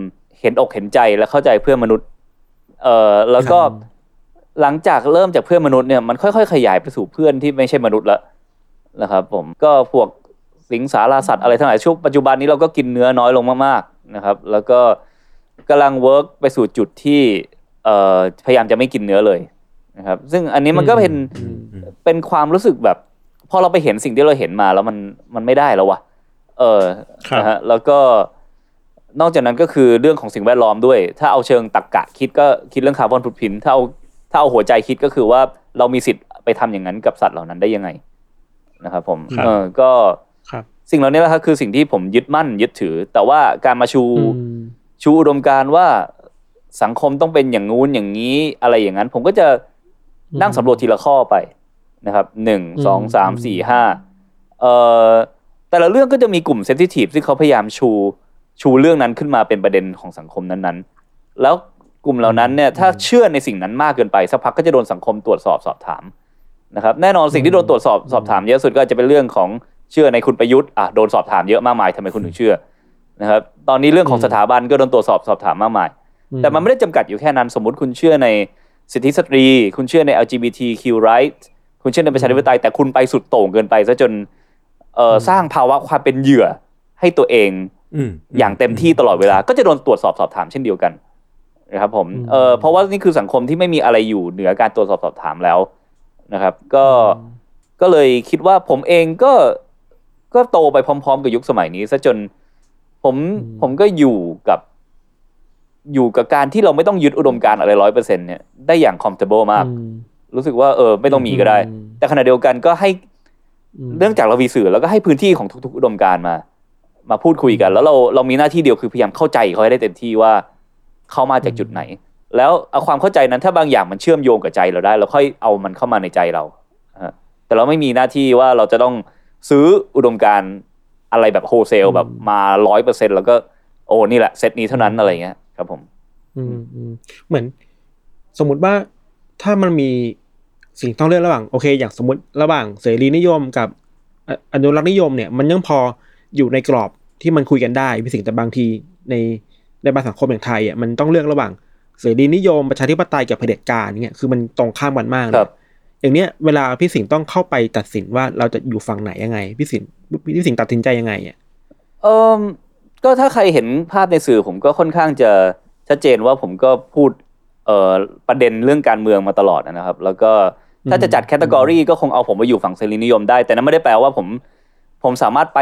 เห็นอกเห็นใจและเข้าใจเพื่อนมนุษย์ เอ่อแล้วก็ครับหลังจากเริ่มจากเพื่อนมนุษย์เนี่ยมันค่อยๆ ขยายไปสู่เพื่อนที่ไม่ใช่มนุษย์แล้วนะครับ ผมก็พวกสิงสาราสัตว์อะไรทั้งหลายช่วงปัจจุบันนี้เราก็กินเนื้อน้อยลงมากๆนะครับ แล้วก็กำลัง work ไปสู่จุดที่เอ่อพยายามจะไม่กินเนื้อเลย นะครับซึ่งอันนี้มันก็เป็นอืมเป็นความรู้สึกแบบ พอเราไปเห็นสิ่งที่เราเห็นมาแล้วมันมันไม่ได้แล้ววะเออครับนะฮะแล้วก็นอกจากนั้นก็คือเรื่องของสิ่งแวดล้อมด้วย ถ้าเอาเชิงตรรกกะคิดก็คิดเรื่อง carbon footprint ถ้าเอาถ้าเอาหัวใจคิดก็คือว่าเรามีสิทธิ์ไปทำอย่างนั้นกับสัตว์เหล่านั้นได้ยังไงนะครับผมครับเออก็ครับสิ่งเหล่านี้แหละครับคือสิ่งที่ผมยึดมั่นยึดถือ แต่ว่าการมาชูอืมชูอุดมการณ์ว่าสังคมต้องเป็นอย่างงู้นอย่างนี้อะไรอย่างนั้น ผมก็จะ นั่งสำรวจทีละข้อไปนะครับหนึ่งสองสามสี่ห้าเอ่อแต่ละเรื่องก็จะมีกลุ่มเซนซิทีฟซึ่งเขาพยายามชูชูเรื่องนั้นขึ้นมาเป็นประเด็นของสังคมนั้นๆ แล้วกลุ่มเหล่านั้นเนี่ยถ้าเชื่อในสิ่งนั้นมากเกินไปสักพักก็จะโดนสังคมตรวจสอบสอบถามนะครับแน่นอนสิ่งที่โดนตรวจสอบสอบถามเยอะสุดก็อาจจะเป็นเรื่องของเชื่อในคุณประยุทธ์อะโดนสอบถามเยอะมากมายทำไมคุณถึงเชื่อนะครับตอนนี้เรื่องของสถาบันก็โดนตรวจสอบสอบถามมากมาย แต่มันไม่ได้จำกัดอยู่แค่นั้นสมมติคุณเชื่อใน สิทธิสตรี คุณเชื่อใน LGBTQ rights คุณเชื่อในประชาธิปไตยแต่คุณไปสุดโต่งเกินไปซะจนเอ่ออสร้างภาวะความเป็นเหยื่อให้ตัวเองอืมอย่างเต็มที่ตลอดเวลา ก็จะโดนตรวจสอบสอบถามเช่นเดียวกันนะครับผมอืมเออเพราะว่านี่คือสังคมที่ไม่มีอะไรอยู่เหนือการตรวจสอบสอบถามแล้วนะครับ ก็ก็เลยคิดว่าผมเองก็ก็โตไปพร้อม ๆ กับยุคสมัยนี้ซะจนผมผมก็อยู่กับ อยู่กับการที่เราไม่ต้องยึดอุดมการณ์อะไรร้อยเปอร์เซ็นเนี่ยได้อย่าง comfortable มากอืมรู้สึกว่าเออไม่ต้องมีก็ได้อืมแต่ขณะเดียวกันก็ให้มเรื่องจากเรามีสื่อแล้วก็ให้พื้นที่ของทุก ๆ อุดมการณ์มา มาพูดคุยกัน แล้วเราเรามีหน้าที่เดียวคือพยายามเข้าใจเขาให้ได้เต็มที่ว่าเขามาจากจุดไหน แล้วเอาความเข้าใจนั้นถ้าบางอย่างมันเชื่อมโยงกับใจเราได้เราค่อยเอามันเข้ามาในใจเราฮะแต่เราไม่มีหน้าที่ว่าเราจะต้องซื้ออุดมการณ์อะไรแบบโฮเซลแบบมาร้อยเปอร์เซ็นแล้วก็โอ้นี่แหละเซตนี้เท่านั้นอะไรเงี้ย ครับผม อืมอืมเหมือน สมมุติว่าถ้ามันมีสิ่งต้องเลือกระหว่างโอเค อย่างสมมติระหว่างเสรีนิยมกับออนุรักษ์นิยมเนี่ย มันยังพออยู่ในกรอบที่มันคุยกันได้พี่สิ่งแต่บางทีในในบางสังคมอย่างไทยอะมันต้องเลือกระหว่างเสรีนิยมประชาธิปไตยกับเผด็จการเนี่ยคือมันตรงข้ามกันมากเลยครับอย่างเนี้ยเวลาพี่สิงห์ต้องเข้าไปตัดสินว่าเราจะอยู่ฝั่งไหนยังไงพี่สิงห์พี่สิงห์ตัดสินใจยังไงอะเออ ก็ถ้าใครเห็นภาพในสื่อผมก็ค่อนข้างจะชัดเจนว่าผมก็พูดเอ่อประเด็นเรื่องการเมืองมาตลอดนะครับ แล้วก็ถ้าจะจัดแคตตากรีก็คงเอาผมมาอยู่ฝั่งเสรีนิยมได้ แต่นั้นไม่ได้แปลว่าผมผมสามารถไป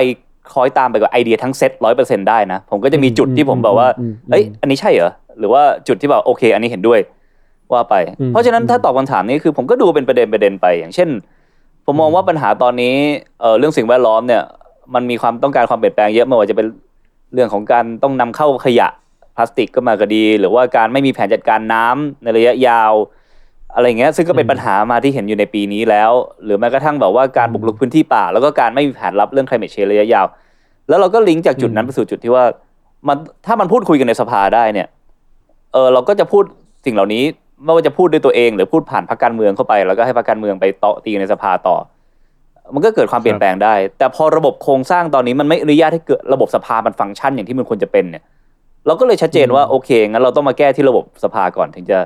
คล้อยตามไปกับไอเดียทั้งเซตร้อยเปอร์เซ็นได้นะ ผมก็จะมีจุดที่ผมแบบว่าอืมอืมเอ้ยอันนี้ใช่เหรอหรือว่าจุดที่แบบโอเค อันนี้เห็นด้วยว่าไปอืมเพราะฉะนั้นถ้าตอบคำถามนี้คือผมก็ดูเป็นประเด็นประเด็นไป อย่างเช่น ผมมองว่าปัญหาตอนนี้เอ่อเรื่องสิ่งแวดล้อมเนี่ยมันมีความต้องการความเปลี่ยนแปลงเยอะไม่ว่าจะเป็น เรื่องของการต้องนำเข้าขยะพลาสติกก็มาก็ดี หรือว่าการไม่มีแผนจัดการน้ำในระยะยาว อะไรเงี้ยซึ่งก็เป็นปัญหามาที่เห็นอยู่ในปีนี้แล้ว หรือแม้กระทั่งแบบว่าการบุกรุกพื้นที่ป่า แล้วก็การไม่มีแผนรับเรื่อง climate change ระยะยาว แล้วเราก็ลิงก์จากจุดนั้นไปสู่จุดที่ว่ามันถ้ามันพูดคุยกันในสภาได้เนี่ยเออเราก็จะพูดสิ่งเหล่านี้ไม่ว่าจะพูดด้วยตัวเอง หรือพูดผ่านพรรคการเมืองเข้าไป แล้วก็ให้พรรคการเมืองไปต่อตีในสภาต่อ มันก็เกิดความเปลี่ยนแปลงได้ แต่พอระบบโครงสร้างตอนนี้มันไม่อนุญาตให้เกิดระบบสภามันฟังก์ชันอย่างที่มันควรจะเป็นเนี่ย เราก็เลยชัดเจนว่าโอเคงั้นเราต้องมาแก้ที่ระบบสภาก่อนถึงจะ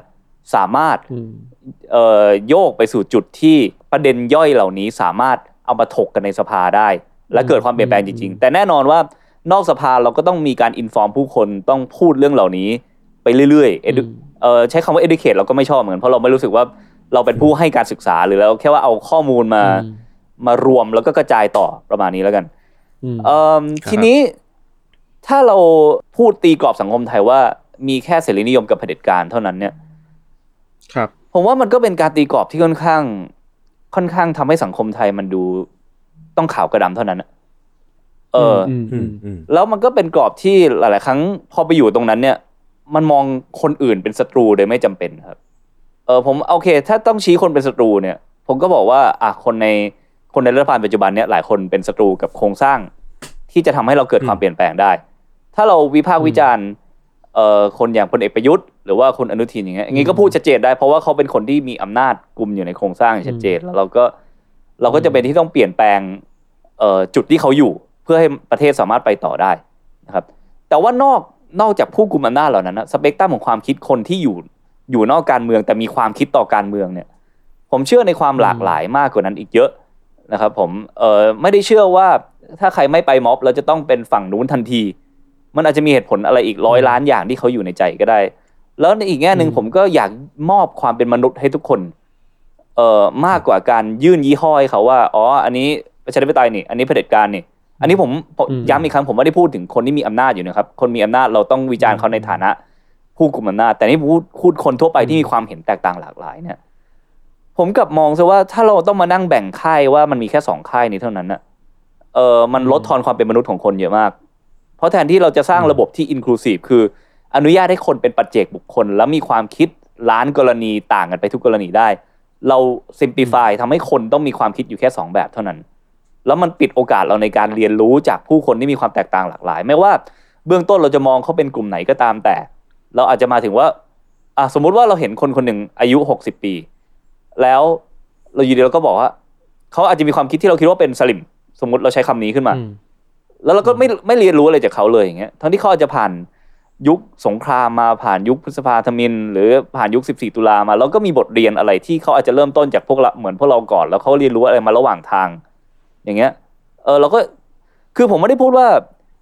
สามารถอืมเอ่อโยกไปสู่จุดที่ประเด็นย่อยเหล่านี้สามารถเอามาถกกันในสภาได้ และเกิดความเปลี่ยนแปลงจริง ๆ แต่แน่นอนว่านอกสภาเราก็ต้องมีการอินฟอร์มผู้คนต้องพูดเรื่องเหล่านี้ไปเรื่อยๆ edu- เอ่อใช้คำว่า educate เราก็ไม่ชอบเหมือนเพราะเราไม่รู้สึกว่าเราเป็นผู้ให้การศึกษาหรือเราแค่ว่าเอาข้อมูลมาอื มมารวมแล้วก็กระจายต่อประมาณนี้แล้วกันอืมเอิ่มทีนี้ถ้าเราพูดตีกรอบสังคมไทยว่ามีแค่เสรีนิยมกับเผด็จการเท่านั้นเนี่ยครับ ผมว่ามันก็เป็นการตีกรอบที่ค่อนข้าง ค่อนข้างทำให้สังคมไทยมันดูต้องขาวกระดำเท่านั้นอะเอออมอือืมมอืมแล้วมันก็เป็นกรอบที่หลาย ๆ ครั้งพอไปอยู่ตรงนั้นเนี่ย มันมองคนอื่นเป็นศัตรูโดยไม่จำเป็นครับ เออผมโอเค ถ้าต้องชี้คนเป็นศัตรูเนี่ย ผมก็บอกว่า อะคนใน คนในรัฐบาลปัจจุบันเนี่ยหลายคนเป็นศัตรูกับโครงสร้าง ที่จะทำให้เราเกิดความเปลี่ยนแปลงได้ ถ้าเราวิพากษ์วิจารณ์เอ่อคนอย่างพลเอกประยุทธ์หรือว่าคุณอนุทินอย่างเงี้ยอย่างงี้ก็พูดชัดเจนได้เพราะว่าเขาเป็นคนที่มีอำนาจกลุ่มอยู่ในโครงสร้างอย่างชัดเจนแล้วเราก็เราก็จะเป็นที่ต้องเปลี่ยนแปลงเอ่อจุดที่เขาอยู่ เพื่อให้ประเทศสามารถไปต่อได้นะครับ แต่ว่านอกนอกจากผู้กุมอำนาจเหล่านั้นนะสเปกตรัมของความคิดคนที่อยู่อยู่นอกการเมืองแต่มีความคิดต่อการเมืองเนี่ย ผมเชื่อในความหลากหลายมากกว่านั้นอีกเยอะ นะครับผมเออไม่ได้เชื่อว่าถ้าใครไม่ไปม็อบเราจะต้องเป็นฝั่งนู้นทันที มันอาจจะมีเหตุผลอะไรอีกร้อยล้านอย่างที่เขาอยู่ในใจก็ได้ แล้วในอีกแง่หนึ่งอืมผมก็อยากมอบความเป็นมนุษย์ให้ทุกคนเอ่อมากกว่าการยื่นยี่ห้อให้เขาว่าอ๋ออันนี้ประชาธิปไตยนี่อันนี้เผด็จการนี่อันนี้ผมผมย้ำอีกครั้งผมไม่ได้พูดถึงคนที่มีอำนาจอยู่นะครับ คนมีอำนาจเราต้องวิจารณ์เขาในฐานะ ผู้กุมอำนาจแต่นี่พูดพูดคนทั่วไปที่มีความเห็นแตกต่างหลากหลายเนี่ย ผมกลับมองซะว่าถ้าเราต้องมานั่งแบ่งค่ายว่ามันมีแค่สองค่ายนี้เท่านั้นน่ะเออมันลดทอนความเป็นมนุษย์ของคนเยอะมาก เพราะแทนที่เราจะสร้างระบบที่อินคลูซีฟคืออนุญาตให้คนเป็นปัจเจกบุคคล แล้วมีความคิดล้านกรณีต่างกันไปทุกกรณีได้ เราซิมพลิฟายทำให้คนต้องมีความคิดอยู่แค่สองแบบเท่านั้น แล้วมันปิดโอกาสเราในการเรียนรู้จากผู้คนที่มีความแตกต่างหลากหลาย ไม่ว่าเบื้องต้นเราจะมองเขาเป็นกลุ่มไหนก็ตามแต่ เราอาจจะมาถึงว่าอะสมมุติว่าเราเห็นคนคนหนึ่งอายุหกสิบปี แล้วเราอยู่ดีเราก็บอกว่าเขาอาจจะมีความคิดที่เราคิดว่าเป็นสลิมสมมติเราใช้คำนี้ขึ้นมาอืมแล้วเราก็ไม่ไม่เรียนรู้อะไรจากเขาเลยอย่างเงี้ยทั้งที่เขาอาจจะผ่านยุคสงครามมาผ่านยุคพฤษภาธมิน หรือผ่านยุค 14 ตุลามา แล้วก็มีบทเรียนอะไรที่เขาอาจจะเริ่มต้นจากพวกเราเหมือนพวกเราก่อน แล้วเขาเรียนรู้อะไรมาระหว่างทาง อย่างเงี้ยเออเราก็คือผมไม่ได้พูดว่า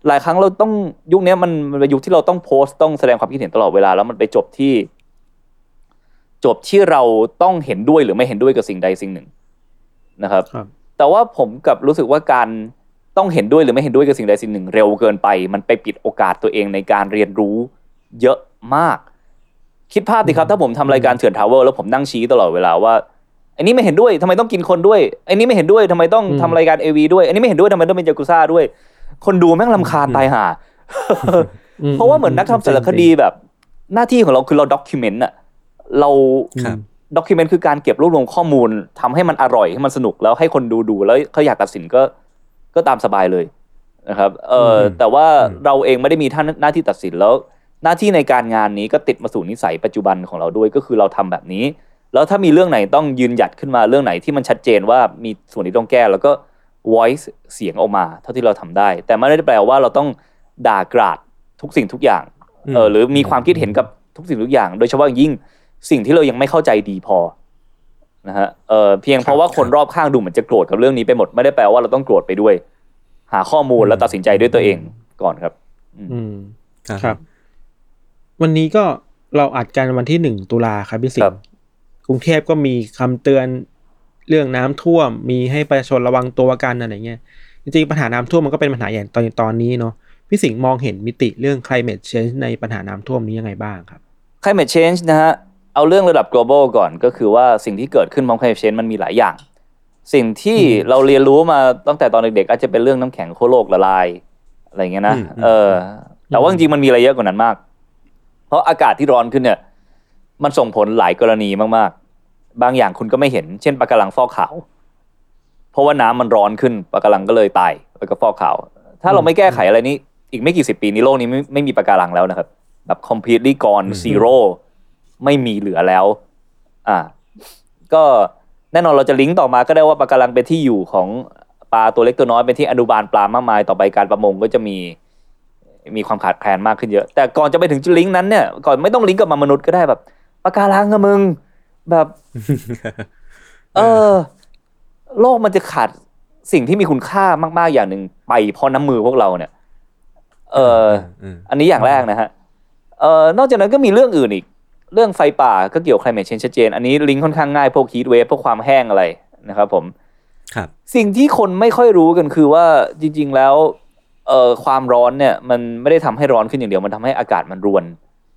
หลายครั้งเราต้องยุคเนี้ยมันมันเป็นยุคที่เราต้องโพสต์ต้องแสดงความคิดเห็นตลอดเวลาแล้วมันไปจบที่ จบที่เราต้องเห็นด้วยหรือไม่เห็นด้วยกับสิ่งใดสิ่งหนึ่งนะครับครับแต่ว่าผมกลับรู้สึกว่าการต้องเห็นด้วยหรือไม่เห็นด้วยกับสิ่งใดสิ่งหนึ่ง เร็วเกินไป มันไปปิดโอกาสตัวเองในการเรียนรู้เยอะมาก คิดภาพดิครับ ถ้าผมทำรายการเถื่อน Travel แล้วผมนั่งชี้ตลอดเวลาว่าอันนี้ไม่เห็นด้วยทำไมต้องกินคนด้วยอันนี้ไม่เห็นด้วยทำไมต้องอืมทำรายการ AV ด้วย อันนี้ไม่เห็นด้วยทำไมต้องเป็นยากูซ่าด้วย คนดูแม่งรำคาญตายห่าอืมเพราะว่าเหมือนนักทำสารคดีแบบ หน้าที่ของเราคือเรา document อะ เราครับ document คือการเก็บรวบรวมข้อมูลทำให้มันอร่อยให้มันสนุกแล้วให้คนดูดูแล้วเขาอยากตัดสินก็ก็ตามสบายเลยนะครับเอออมแต่ว่าอืมเราเองไม่ได้มีท่านหน้าที่ตัดสินแล้ว หน้าที่ในการงานนี้ก็ติดมาสู่นิสัยปัจจุบันของเราด้วยก็คือเราทำแบบนี้ แล้วถ้ามีเรื่องไหนต้องยืนหยัดขึ้นมาเรื่องไหนที่มันชัดเจนว่ามีส่วนที่ต้องแก้แล้วก็ voice เสียงออกมาเท่าที่เราทำได้ แต่ไม่ได้แปลว่าเราต้องด่ากราดทุกสิ่งทุกอย่างเออหรือมีความคิดเห็นกับทุกสิ่งทุกอย่าง โดยเฉพาะอย่างยิ่ง สิ่งที่เรายังไม่เข้าใจดีพอนะฮะเออเพียงเพราะว่าคนรอบข้างดูเหมือนจะโกรธกับเรื่องนี้ไปหมดไม่ได้แปลว่าเราต้องโกรธไปด้วย หาข้อมูลแล้วตัดสินใจด้วยตัวเองก่อนครับ อืมครับครับวันนี้ก็เราอัดกันวันที่หนึ่งตุลาครับพี่สิงครับห์กรุงเทพก็มีคำเตือนเรื่องน้ำท่วม มีให้ประชาชนระวังตัวกันอะไรเงี้ยจริงๆปัญหาน้ำท่วมมันก็เป็นปัญหาใหญ่ตอนตอนนี้เนาะพี่สิงห์มองเห็นมิติเรื่อง climate change ในปัญหาน้ำท่วมนี้ยังไงบ้างครับ climate change นะฮะ เอาเรื่องระดับ global ก่อนก็คือว่าสิ่งที่เกิดขึ้นพร้อม climate change มันมีหลายอย่าง สิ่งที่เราเรียนรู้มาตั้งแต่ตอนเด็กๆอาจจะเป็นเรื่องน้ำแข็งขั้วโลกละลายอะไรอย่างเงี้ยนะอืมอืมเออ แต่ว่าจริงๆมันมีอะไรเยอะกว่านั้นมาก เพราะอากาศที่ร้อนขึ้นเนี่ย มันส่งผลหลายกรณีมากๆ บางอย่างคุณก็ไม่เห็น เช่นปะการังฟอกขาวเพราะว่าน้ำมันร้อนขึ้นปะการังก็เลยตายแล้วก็ฟอกขาว ถ้าเราไม่แก้ไขอะไรนี้ อีกไม่กี่สิบปีนี้โลกนี้ไม่ไม่มีปะการังแล้วนะครับ แบบ completely gone zero ไม่มีเหลือแล้ว อ่า ก็แน่นอนเราจะลิงก์ต่อมาก็ได้ว่าปะการังเป็นที่อยู่ของปลาตัวเล็กตัวน้อยเป็นที่อนุบาลปลามากมายต่อไปการประมงก็จะมีมีความขาดแคลนมากขึ้นเยอะ แต่ก่อนจะไปถึงลิงก์นั้นเนี่ยก่อนไม่ต้องลิงก์กับมนุษย์ก็ได้แบบปะการังอะมึง แบบ เออ โลกมันจะขาดสิ่งที่มีคุณค่ามากๆอย่างหนึ่งไปเพราะน้ำมือพวกเราเนี่ย เอออืมอันนี้อย่างแรกนะฮะเอ่อนอกจากนั้นก็มีเรื่องอื่นอีก เรื่องไฟป่าก็เกี่ยวกับ climate change ชัดเจน อันนี้ลิงก์ค่อนข้างง่ายพวก heat wave พวกความแห้งอะไรนะครับผมครับสิ่งที่คนไม่ค่อยรู้กันคือว่าจริง ๆ แล้วเอ่อความร้อนเนี่ยมันไม่ได้ทำให้ร้อนขึ้นอย่างเดียวมันทำให้อากาศมันรวน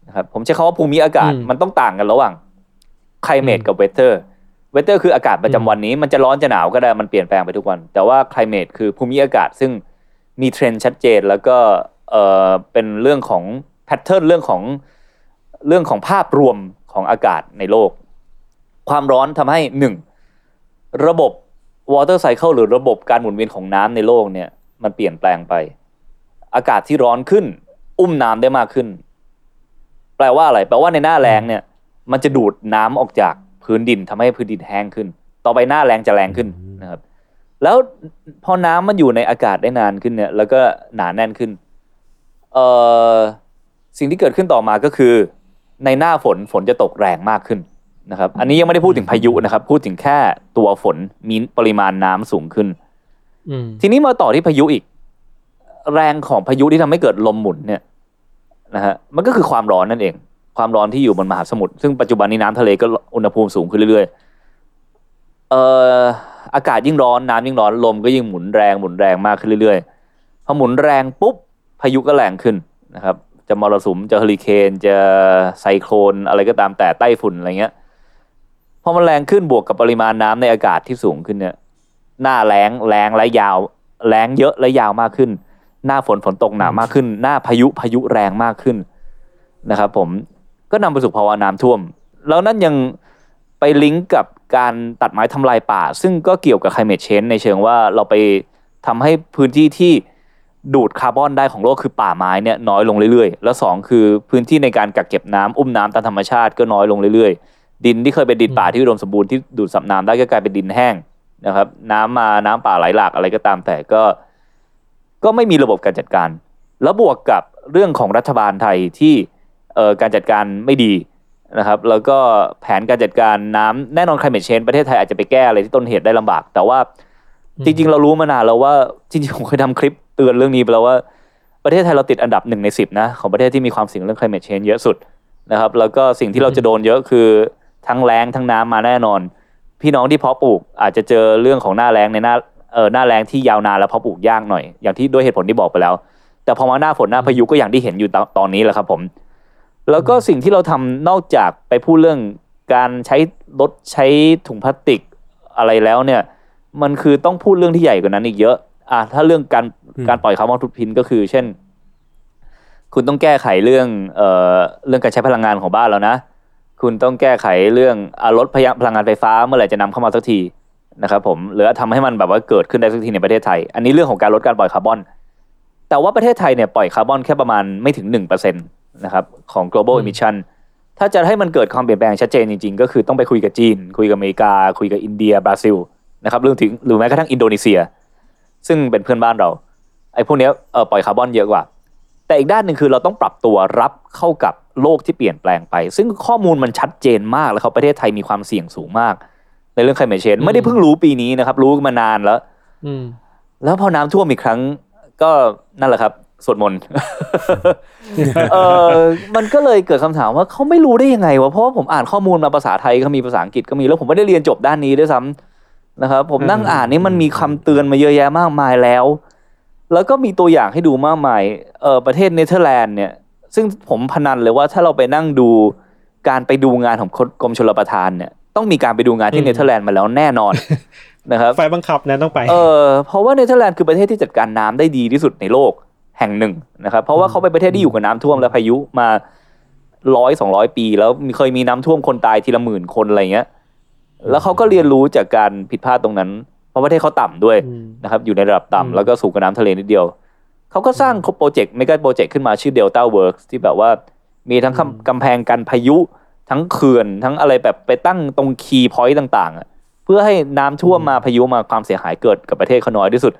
นะครับผมใช้คำว่าภูมิอากาศอืมมันต้องต่างกันระหว่าง climate กับ weather weather คืออากาศประจำวันนี้มันจะร้อนจะหนาวก็ได้มันเปลี่ยนแปลงไปทุกวัน แต่ว่า climate คือภูมิอากาศซึ่งมีเทรนด์ชัดเจนแล้วก็เอ่อเป็นเรื่องของ pattern เรื่องของ เรื่องของภาพรวมของอากาศในโลก ความร้อนทำให้หนึ่งระบบ water cycle หรือระบบการหมุนเวียนของน้ำในโลกเนี่ยมันเปลี่ยนแปลงไป อากาศที่ร้อนขึ้น อุ้มน้ำได้มากขึ้น แปลว่าอะไร แปลว่าในหน้าแรงเนี่ย มันจะดูดน้ำออกจากพื้นดินทำให้พื้นดินแห้งขึ้น ต่อไปหน้าแรงจะแรงขึ้นนะครับ แล้วพอน้ำมันอยู่ในอากาศได้นานขึ้นเนี่ย แล้วก็หนาแน่นขึ้นเอ่อสิ่งที่เกิดขึ้นต่อมาก็คือ ในหน้าฝนฝนจะตกแรงมากขึ้นนะครับ อันนี้ยังไม่ได้พูดถึงพายุนะครับ พูดถึงแค่ตัวฝนมีปริมาณน้ำสูงขึ้นอืมทีนี้มาต่อที่พายุอีก แรงของพายุที่ทำให้เกิดลมหมุนเนี่ยนะฮะมันก็คือความร้อนนั่นเอง ความร้อนที่อยู่บนมหาสมุทรซึ่งปัจจุบันนี้น้ำทะเลก็อุณหภูมิสูงขึ้นเรื่อยๆเอ่ออากาศยิ่งร้อนน้ำยิ่งร้อนลมก็ยิ่งหมุนแรงหมุนแรงมากขึ้นเรื่อยๆพอหมุนแรงปุ๊บพายุก็แรงขึ้นนะครับ จะมรสุมจะเฮอริเคนจะไซโคลนอะไรก็ตามแต่ไต้ฝุ่นอะไรเงี้ยพอมันแรงขึ้นบวกกับปริมาณน้ำในอากาศที่สูงขึ้นเนี่ยหน้าแล้งแรงและยาว แรงเยอะและยาวมากขึ้น หน้าฝนฝนตกหนามากขึ้น หน้าพายุพายุแรงมากขึ้นนะครับผมก็นำไปสู่ภาวะน้ำท่วม แล้วนั่นยังไปลิงก์กับการตัดไม้ทำลายป่า ซึ่งก็เกี่ยวกับ climate change ในเชิงว่าเราไปทำให้พื้นที่ที่ ดูดคาร์บอนได้ของโลกคือป่าไม้เนี่ยน้อยลงเรื่อยๆ แล้วสองคือพื้นที่ในการกักเก็บน้ำอุ้มน้ำตามธรรมชาติก็น้อยลงเรื่อยๆ ดินที่เคยเป็นดินป่าที่อุดมสมบูรณ์ที่ดูดซับน้ำได้ก็กลายเป็นดินแห้งนะครับ น้ำมาน้ำป่าไหลหลากอะไรก็ตามแต่ก็ ก็ไม่มีระบบการจัดการ แล้วบวกกับเรื่องของรัฐบาลไทยที่เอ่อการจัดการไม่ดีนะครับ แล้วก็แผนการจัดการน้ำแน่นอน climate change ประเทศไทยอาจจะไปแก้อะไรที่ต้นเหตุได้ลำบาก แต่ว่า จริง ๆ เรารู้มานานแล้วว่าจริงๆผมเคยทำคลิปเตือนเรื่องนี้ไปแล้วว่า ประเทศไทยเราติดอันดับหนึ่งในสิบนะ ของประเทศที่มีความเสี่ยงเรื่อง climate change เยอะสุดนะครับ แล้วก็สิ่งที่เราจะโดนเยอะคือทั้งแรงทั้งน้ำมาแน่นอน พี่น้องที่เพาะปลูกอาจจะเจอเรื่องของหน้าแรงในหน้าเออหน้าแรงที่ยาวนานแล้วเพาะปลูกยากหน่อย อย่างที่ด้วยเหตุผลที่บอกไปแล้ว แต่พอมาหน้าฝนหน้าพายุก็อย่างที่เห็นอยู่ตอนนี้แหละครับผม แล้วก็สิ่งที่เราทำนอกจากไปพูดเรื่องการใช้ลดใช้ถุงพลาสติกอะไรแล้วเนี่ย มันคือต้องพูดเรื่องที่ใหญ่กว่านั้นอีกเยอะ อะถ้าเรื่องการอืมการปล่อยคาร์บอนฟุตพินก็คือ เช่น คุณต้องแก้ไขเรื่องเอ่อเรื่องการใช้พลังงานของบ้านแล้วนะ คุณต้องแก้ไขเรื่องอะลดพยพลังงานไฟฟ้าเมื่อไหร่จะนำเข้ามาสักทีนะครับผมหรือทำให้มันแบบว่าเกิดขึ้นได้สักทีในประเทศไทย อันนี้เรื่องของการลดการปล่อยคาร์บอน แต่ว่าประเทศไทยเนี่ยปล่อยคาร์บอนแค่ประมาณไม่ถึง1%นะครับของ global emission ถ้าจะให้มันเกิดความเปลี่ยนแปลงชัดเจนจริงๆ ก็คือต้องไปคุยกับจีน คุยกับอเมริกา คุยกับอินเดีย บราซิล นะครับเรื่องถึงหรือแม้กระทั่งอินโดนีเซีย ซึ่งเป็นเพื่อนบ้านเราไอ้พวกเนี้ยเออปล่อยคาร์บอนเยอะกว่า แต่อีกด้านหนึ่งคือเราต้องปรับตัวรับเข้ากับโลกที่เปลี่ยนแปลงไป ซึ่งข้อมูลมันชัดเจนมากแล้วครับประเทศไทยมีความเสี่ยงสูงมาก ในเรื่อง climate change ไม่ได้เพิ่งรู้ปีนี้นะครับ รู้มานานแล้วอืมแล้วพอน้ำท่วมอีกครั้ง ก็นั่นแหละครับสวดมนต์เออมันก็เลยเกิดคำถามว่าเขาไม่รู้ได้ยังไงวะเพราะว่าผมอ่านข้อมูลมาภาษาไทยก็มีภาษาอังกฤษก็มีแล้วผมไม่ได้เรียนจบด้านนี้ด้วยซ้ำ นะครับ ผมนั่งอ่านนี่มันมีคำเตือนมาเยอะแยะมากมายแล้ว แล้วก็มีตัวอย่างให้ดูมากมายเออประเทศเนเธอร์แลนด์เนี่ย ซึ่งผมพนันเลยว่าถ้าเราไปนั่งดูการไปดูงานของกรมชลประทานเนี่ยต้องมีการไปดูงานที่อืมเนเธอร์แลนด์มาแล้วแน่นอนนะครับไฟบังคับนะต้องไปเออเพราะว่าเนเธอร์แลนด์คือประเทศที่จัดการน้ำได้ดีที่สุดในโลกแห่งหนึ่งนะครับเพราะว่าเขาเป็นประเทศที่อยู่กับน้ำท่วมและพายุมาร้อยสองร้อยปี แล้วมีเคยมีน้ำท่วมคนตายทีละหมื่นคนอะไรเงี้ย แล้วเขาก็เรียนรู้จากการผิดพลาดตรงนั้น เพราะประเทศเขาต่ำด้วยอืมนะครับ อยู่ในระดับต่ำอืมแล้วก็สูงกว่าน้ำทะเลนิดเดียว เขาก็สร้าง project mega project ขึ้นมาชื่อ Delta Works ที่แบบว่ามีทั้งกำกำแพงกันพายุ ทั้งเขื่อนทั้งอะไรแบบไปตั้งตรง key point ต่างๆอะเพื่อให้น้ำท่วมมาพายุมาความเสียหายเกิดกับประเทศเขาน้อยที่สุด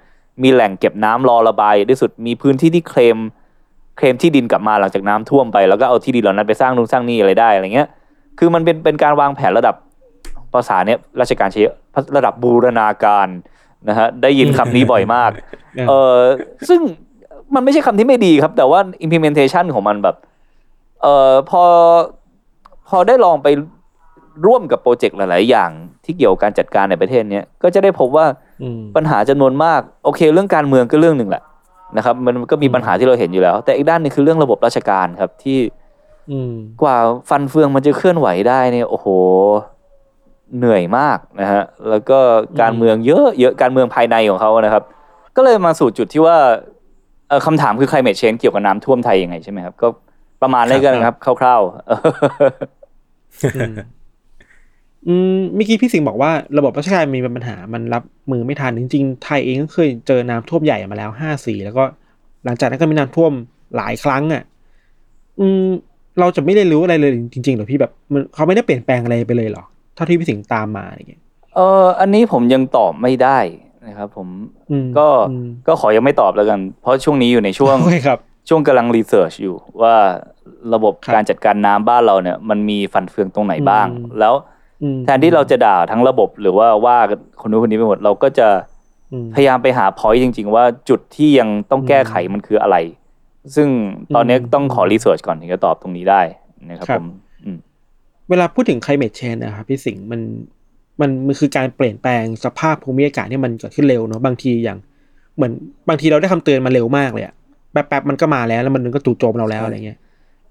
มีแหล่งเก็บน้ำรอระบายที่สุดมีพื้นที่ที่ claim claim ที่ดินกลับมาหลังจากน้ำท่วมไปแล้วก็เอาที่ดินเหล่านั้นไปสร้างนู่นสร้างนี่อะไรได้อะไรเงี้ย คือมันเป็นเป็นการวางแผนระดับ ภาษาเนี้ยราชการใช้เยอะระดับบูรณาการนะฮะได้ยินคำนี้บ่อยมากเออซึ่งมันไม่ใช่คำที่ไม่ดีครับ แต่ว่า implementation ของมันแบบเออพอพอได้ลองไปร่วมกับโปรเจกต์หลาย ๆ อย่างที่เกี่ยวกับการจัดการในประเทศเนี้ยก็จะได้พบว่าอืมปัญหาจำนวนมาก โอเค เรื่องการเมืองก็เรื่องหนึ่งแหละนะครับมันก็มีปัญหาที่เราเห็นอยู่แล้ว แต่อีกด้านหนึงคือเรื่องระบบราชการครับที่อืมกว่าฟันเฟืองมันจะเคลื่อนไหวได้เนี่ยโอ้โห เหนื่อยมากนะฮะแล้วก็การเมืองเยอะเยอะการเมืองภายในของเขานะครับ ก็เลยมาสู่จุดที่ว่าเอ่อคำถามคือ climate change เกี่ยวกับน้ำท่วมไทยยังไงใช่ไหมครับ ก็ประมาณนี้กันนะครับ คร่าวๆเอออืมอืมเมื่อกี้พี่สิงห์บอกว่าระบบราชการมีปัญหามันรับมือไม่ทันจริงๆไทยเองก็เคยเจอน้ำท่วมใหญ่มาแล้วห้าสี่แล้วก็หลังจากนั้นก็มีน้ำท่วมหลายครั้งอะ อืม เราจะไม่ได้รู้อะไรเลยจริงๆเหรอพี่แบบมันเขาไม่ได้เปลี่ยนแปลงอะไรไปเลยเหรอ เท่าที่พี่สิงห์ตามมาอะไรเงี้ยเอออันนี้ผมยังตอบไม่ได้นะครับ ผมอืมก็อืมก็ขอยังไม่ตอบแล้วกัน เพราะช่วงนี้อยู่ในช่วงโอเคครับช่วงกำลังรีเสิร์ชอยู่ว่าระบบครับการจัดการน้ำบ้านเราเนี่ย มันมีฟันเฟืองตรงไหนบ้างอืมแล้วอืมแทนที่เราจะด่าทั้งระบบหรือว่าว่าคนนู้นคนนี้ไปหมด เราก็จะอืมพยายามไปหาพอยต์จริง ๆ ว่าจุดที่ยังต้องแก้ไขมันคืออะไร ซึ่งตอนนี้อืมต้องขอรีเสิร์ชก่อนถึงจะตอบตรงนี้ได้นะครับครับผมอืม เวลาพูดถึง climate change นะครับพี่สิงห์มันมันมันคือการเปลี่ยนแปลงสภาพภูมิอากาศที่มันเกิดขึ้นเร็วเนาะบางทีอย่าง เหมือนบางทีเราได้คำเตือนมาเร็วมากเลยอะแป๊บๆมันก็มาแล้วแล้วมันก็จู่โจมเราแล้วอะไรเงี้ย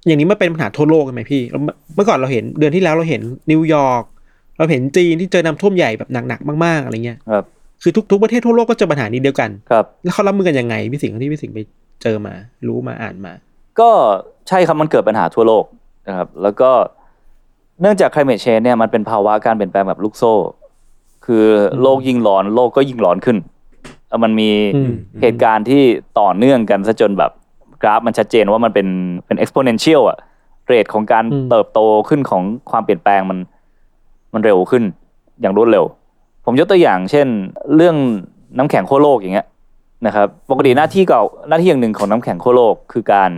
อย่างนี้มันเป็นปัญหาทั่วโลกใช่ไหมพี่แล้วเมื่อก่อนเราเห็นเดือนที่แล้วเราเห็นนิวยอร์กเราเห็นจีนที่เจอน้ำท่วมใหญ่แบบหนักๆมากๆอะไรเงี้ยครับคือทุกทุกประเทศทั่วโลกก็เจอปัญหานี้เดียวกันครับแล้วเขารับมือกันยังไงพี่สิงห์ที่พี่สิงห์ไปเจอมา รู้มาอ่านมา ก็ใช่ครับมันเกิดปัญหาทั่วโลกนะครับ แล้วก็เนื่องจาก climate change เนี่ยมันเป็นภาวะการเปลี่ยนแปลงแบบลูกโซ่ คือโลกยิ่งร้อน โลกก็ยิ่งร้อนขึ้นเอ่อมันมีอืมเหตุการณ์ที่ต่อเนื่องกันซะจนแบบกราฟมันชัดเจนว่ามันเป็นเป็น exponential อะเรทของการอืมเติบโตขึ้นของความเปลี่ยนแปลงมันมันเร็วขึ้นอย่างรวดเร็ว ผมยกตัวอย่าง เช่น เรื่องน้ำแข็งขั้วโลกอย่างเงี้ยนะครับปกติหน้าที่เก่าหน้าที่อย่างหนึ่งของน้ำแข็งขั้วโลกคือการ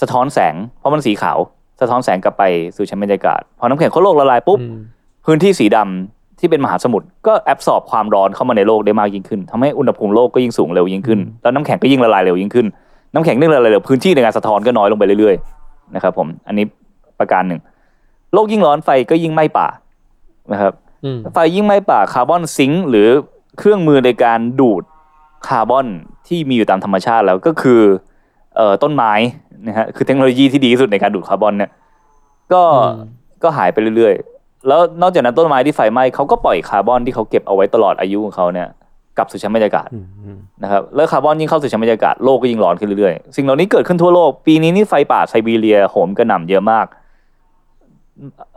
สะท้อนแสง เพราะมันสีขาว สะท้อนแสงกลับไปสู่ชั้นบรรยากาศ พอน้ำแข็งขั้วโลกละลายปุ๊บอืมพื้นที่สีดำที่เป็นมหาสมุทรก็แอบสอบความร้อนเข้ามาในโลกได้มากยิ่งขึ้นทำให้อุณหภูมิโลกก็ยิ่งสูงเร็วยิ่งขึ้น แล้วน้ำแข็งก็ยิ่งละลายเร็วยิ่งขึ้น น้ำแข็งยิ่งละลายเร็วพื้นที่ในการสะท้อนก็น้อยลงไปเรื่อยๆนะครับผมอันนี้ประการหนึ่ง โลกยิ่งร้อนไฟก็ยิ่งไหม้ป่านะครับอืมไฟยิ่งไหม้ป่า carbon sink หรือเครื่องมือในการดูดคาร์บอนที่มีอยู่ตามธรรมชาติแล้วก็คือเอ่อ ต้นไม้นะฮะคือเทคโนโลยีที่ดีที่สุดในการดูดคาร์บอนเนี่ยก็อืมก็หายไปเรื่อยๆ แล้วนอกจากนั้นต้นไม้ที่ไฟไหม้เขาก็ปล่อยคาร์บอนที่เขาเก็บเอาไว้ตลอดอายุของเขาเนี่ยกลับสู่ชั้นบรรยากาศอืมอืมนะครับแล้วคาร์บอนยิ่งเข้าสู่ชั้นบรรยากาศโลกก็ยิ่งร้อนขึ้นเรื่อยๆ สิ่งเหล่านี้เกิดขึ้นทั่วโลก ปีนี้นี่ไฟป่าไซบีเรียโหมกระหน่ำเยอะมาก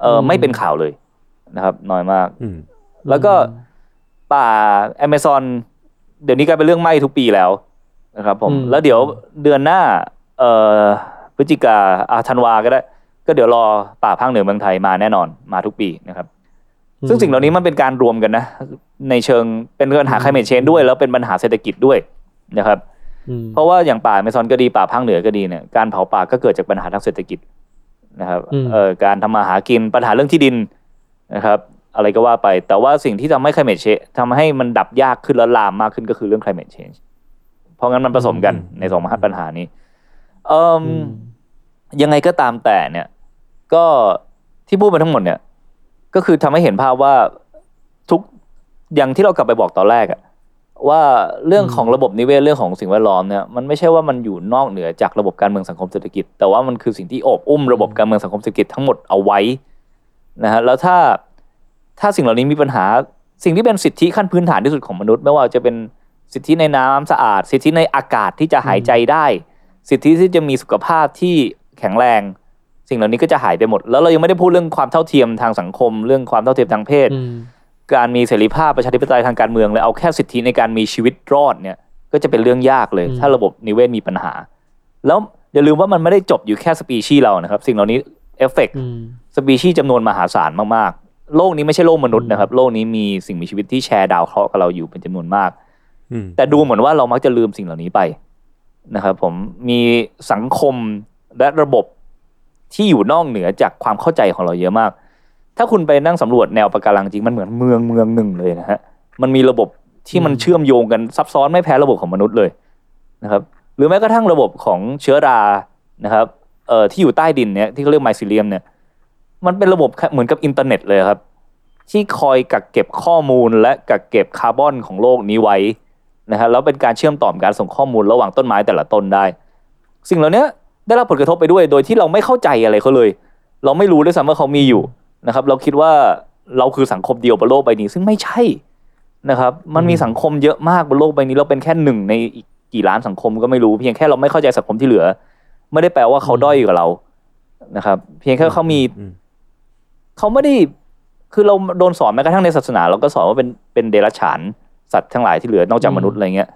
เอออืมไม่เป็นข่าวเลยนะครับ น้อยมากอืมแล้วก็ป่าแอม z ซอนเดี๋ยวนี้กลายเป็นเรื่องไหม้ทุกปีแล้ว นะครับผมอืมแล้วเดี๋ยวเดือนหน้าเอ่อพฤศจิกาอาธันวาก็ได้ ก็เดี๋ยวรอป่าภาคเหนือเมืองไทยมาแน่นอนมาทุกปีนะครับ ซึ่งสิ่งเหล่านี้มันเป็นการรวมกันนะ ในเชิงเป็นปัญหา climate change ด้วย แล้วเป็นปัญหาเศรษฐกิจด้วยนะครับอืมเพราะว่าอย่างป่าแอม z ซอนก็ดีป่าภาคเหนือก็ดีเนี่ยการเผาป่าก็เกิดจากปัญหาทางเศรษฐกิจนะครับอืมเอ่อการทำมาหากินปัญหาเรื่องที่ดินนะครับ อะไรก็ว่าไป แต่ว่าสิ่งที่ทำให้ climate change ทำให้มันดับยากขึ้นและลามมากขึ้นก็คือเรื่อง climate change เพราะงั้นมันผสมกันในสองปัญหานี้เอ่มอืมยังไงก็ตามแต่เนี่ย ก็ที่พูดมาทั้งหมดเนี่ย ก็คือทำให้เห็นภาพว่าทุกอย่างที่เรากลับไปบอกตอนแรกอะว่าเรื่องของระบบนิเวศเรื่องของสิ่งแวดล้อมเนี่ยมันไม่ใช่ว่ามันอยู่นอกเหนือจากระบบการเมืองสังคมเศรษฐกิจ แต่ว่ามันคือสิ่งที่โอบอุ้มระบบการเมืองสังคมเศรษฐกิจทั้งหมดเอาไว้นะฮะแล้วถ้าถ้าสิ่งเหล่านี้มีปัญหาสิ่งที่เป็นสิทธิขั้นพื้นฐานที่สุดของมนุษย์ ไม่ว่าจะเป็น สิทธิในน้ำสะอาด สิทธิในอากาศที่จะหายใจได้ สิทธิที่จะมีสุขภาพที่แข็งแรง สิ่งเหล่านี้ก็จะหายไปหมด แล้วเรายังไม่ได้พูดเรื่องความเท่าเทียมทางสังคม เรื่องความเท่าเทียมทางเพศอืมการมีเสรีภาพประชาธิปไตยทางการเมืองเลยเอาแค่สิทธิในการมีชีวิตรอดเนี่ย ก็จะเป็นเรื่องยากเลยอืมถ้าระบบนิเวศมีปัญหา แล้วอย่าลืมว่ามันไม่ได้จบอยู่แค่สปีชีส์เรานะครับ สิ่งเหล่านี้ affect อืมสปีชีส์จำนวนมหาศาลมากๆ โลกนี้ไม่ใช่โลกมนุษย์นะครับ โลกนี้มีสิ่งมีชีวิตที่แชร์ดาวเคราะห์กับเราอยู่เป็นจำนวนมากอืม แต่ดูเหมือนว่าเรามักจะลืมสิ่งเหล่านี้ไปนะครับผมมีสังคมและระบบที่อยู่นอกเหนือจากความเข้าใจของเราเยอะมาก ถ้าคุณไปนั่งสำรวจแนวปะการังจริงมันเหมือนเมืองเมืองหนึ่งเลยนะฮะมันมีระบบที่มันเชื่อมโยงกันซับซ้อนไม่แพ้ระบบของมนุษย์เลยนะครับ หรือแม้กระทั่งระบบของเชื้อรานะครับเอ่อที่อยู่ใต้ดินเนี่ยที่เขาเรียก mycelium เนี่ย มันเป็นระบบเหมือนกับอินเทอร์เน็ตเลยครับ ที่คอยกักเก็บข้อมูลและกักเก็บคาร์บอนของโลกนี้ไว้ นะฮะแล้วเป็นการเชื่อมต่อการส่งข้อมูลระหว่างต้นไม้แต่ละต้นได้ สิ่งเหล่านี้ได้รับผลกระทบไปด้วย โดยที่เราไม่เข้าใจอะไรเขาเลย เราไม่รู้ด้วยซ้ำว่าเขามีอยู่นะครับ เราคิดว่าเราคือสังคมเดียวบนโลกใบนี้ ซึ่งไม่ใช่นะครับ มันมีสังคมเยอะมากบนโลกใบนี้ เราเป็นแค่หนึ่งในอีกกี่ล้านสังคมก็ไม่รู้ เพียงแค่เราไม่เข้าใจสังคมที่เหลือ ไม่ได้แปลว่าเขาด้อยกว่าเรานะครับ เพียงแค่เขามีอืมเขาไม่ได้คือเราโดนสอนแม้กระทั่งในศาสนา เราก็สอนว่าเป็นเป็นเดรัจฉาน สัตว์ทั้งหลายที่เหลือนอกจากอืมมนุษย์อะไรเงี้ย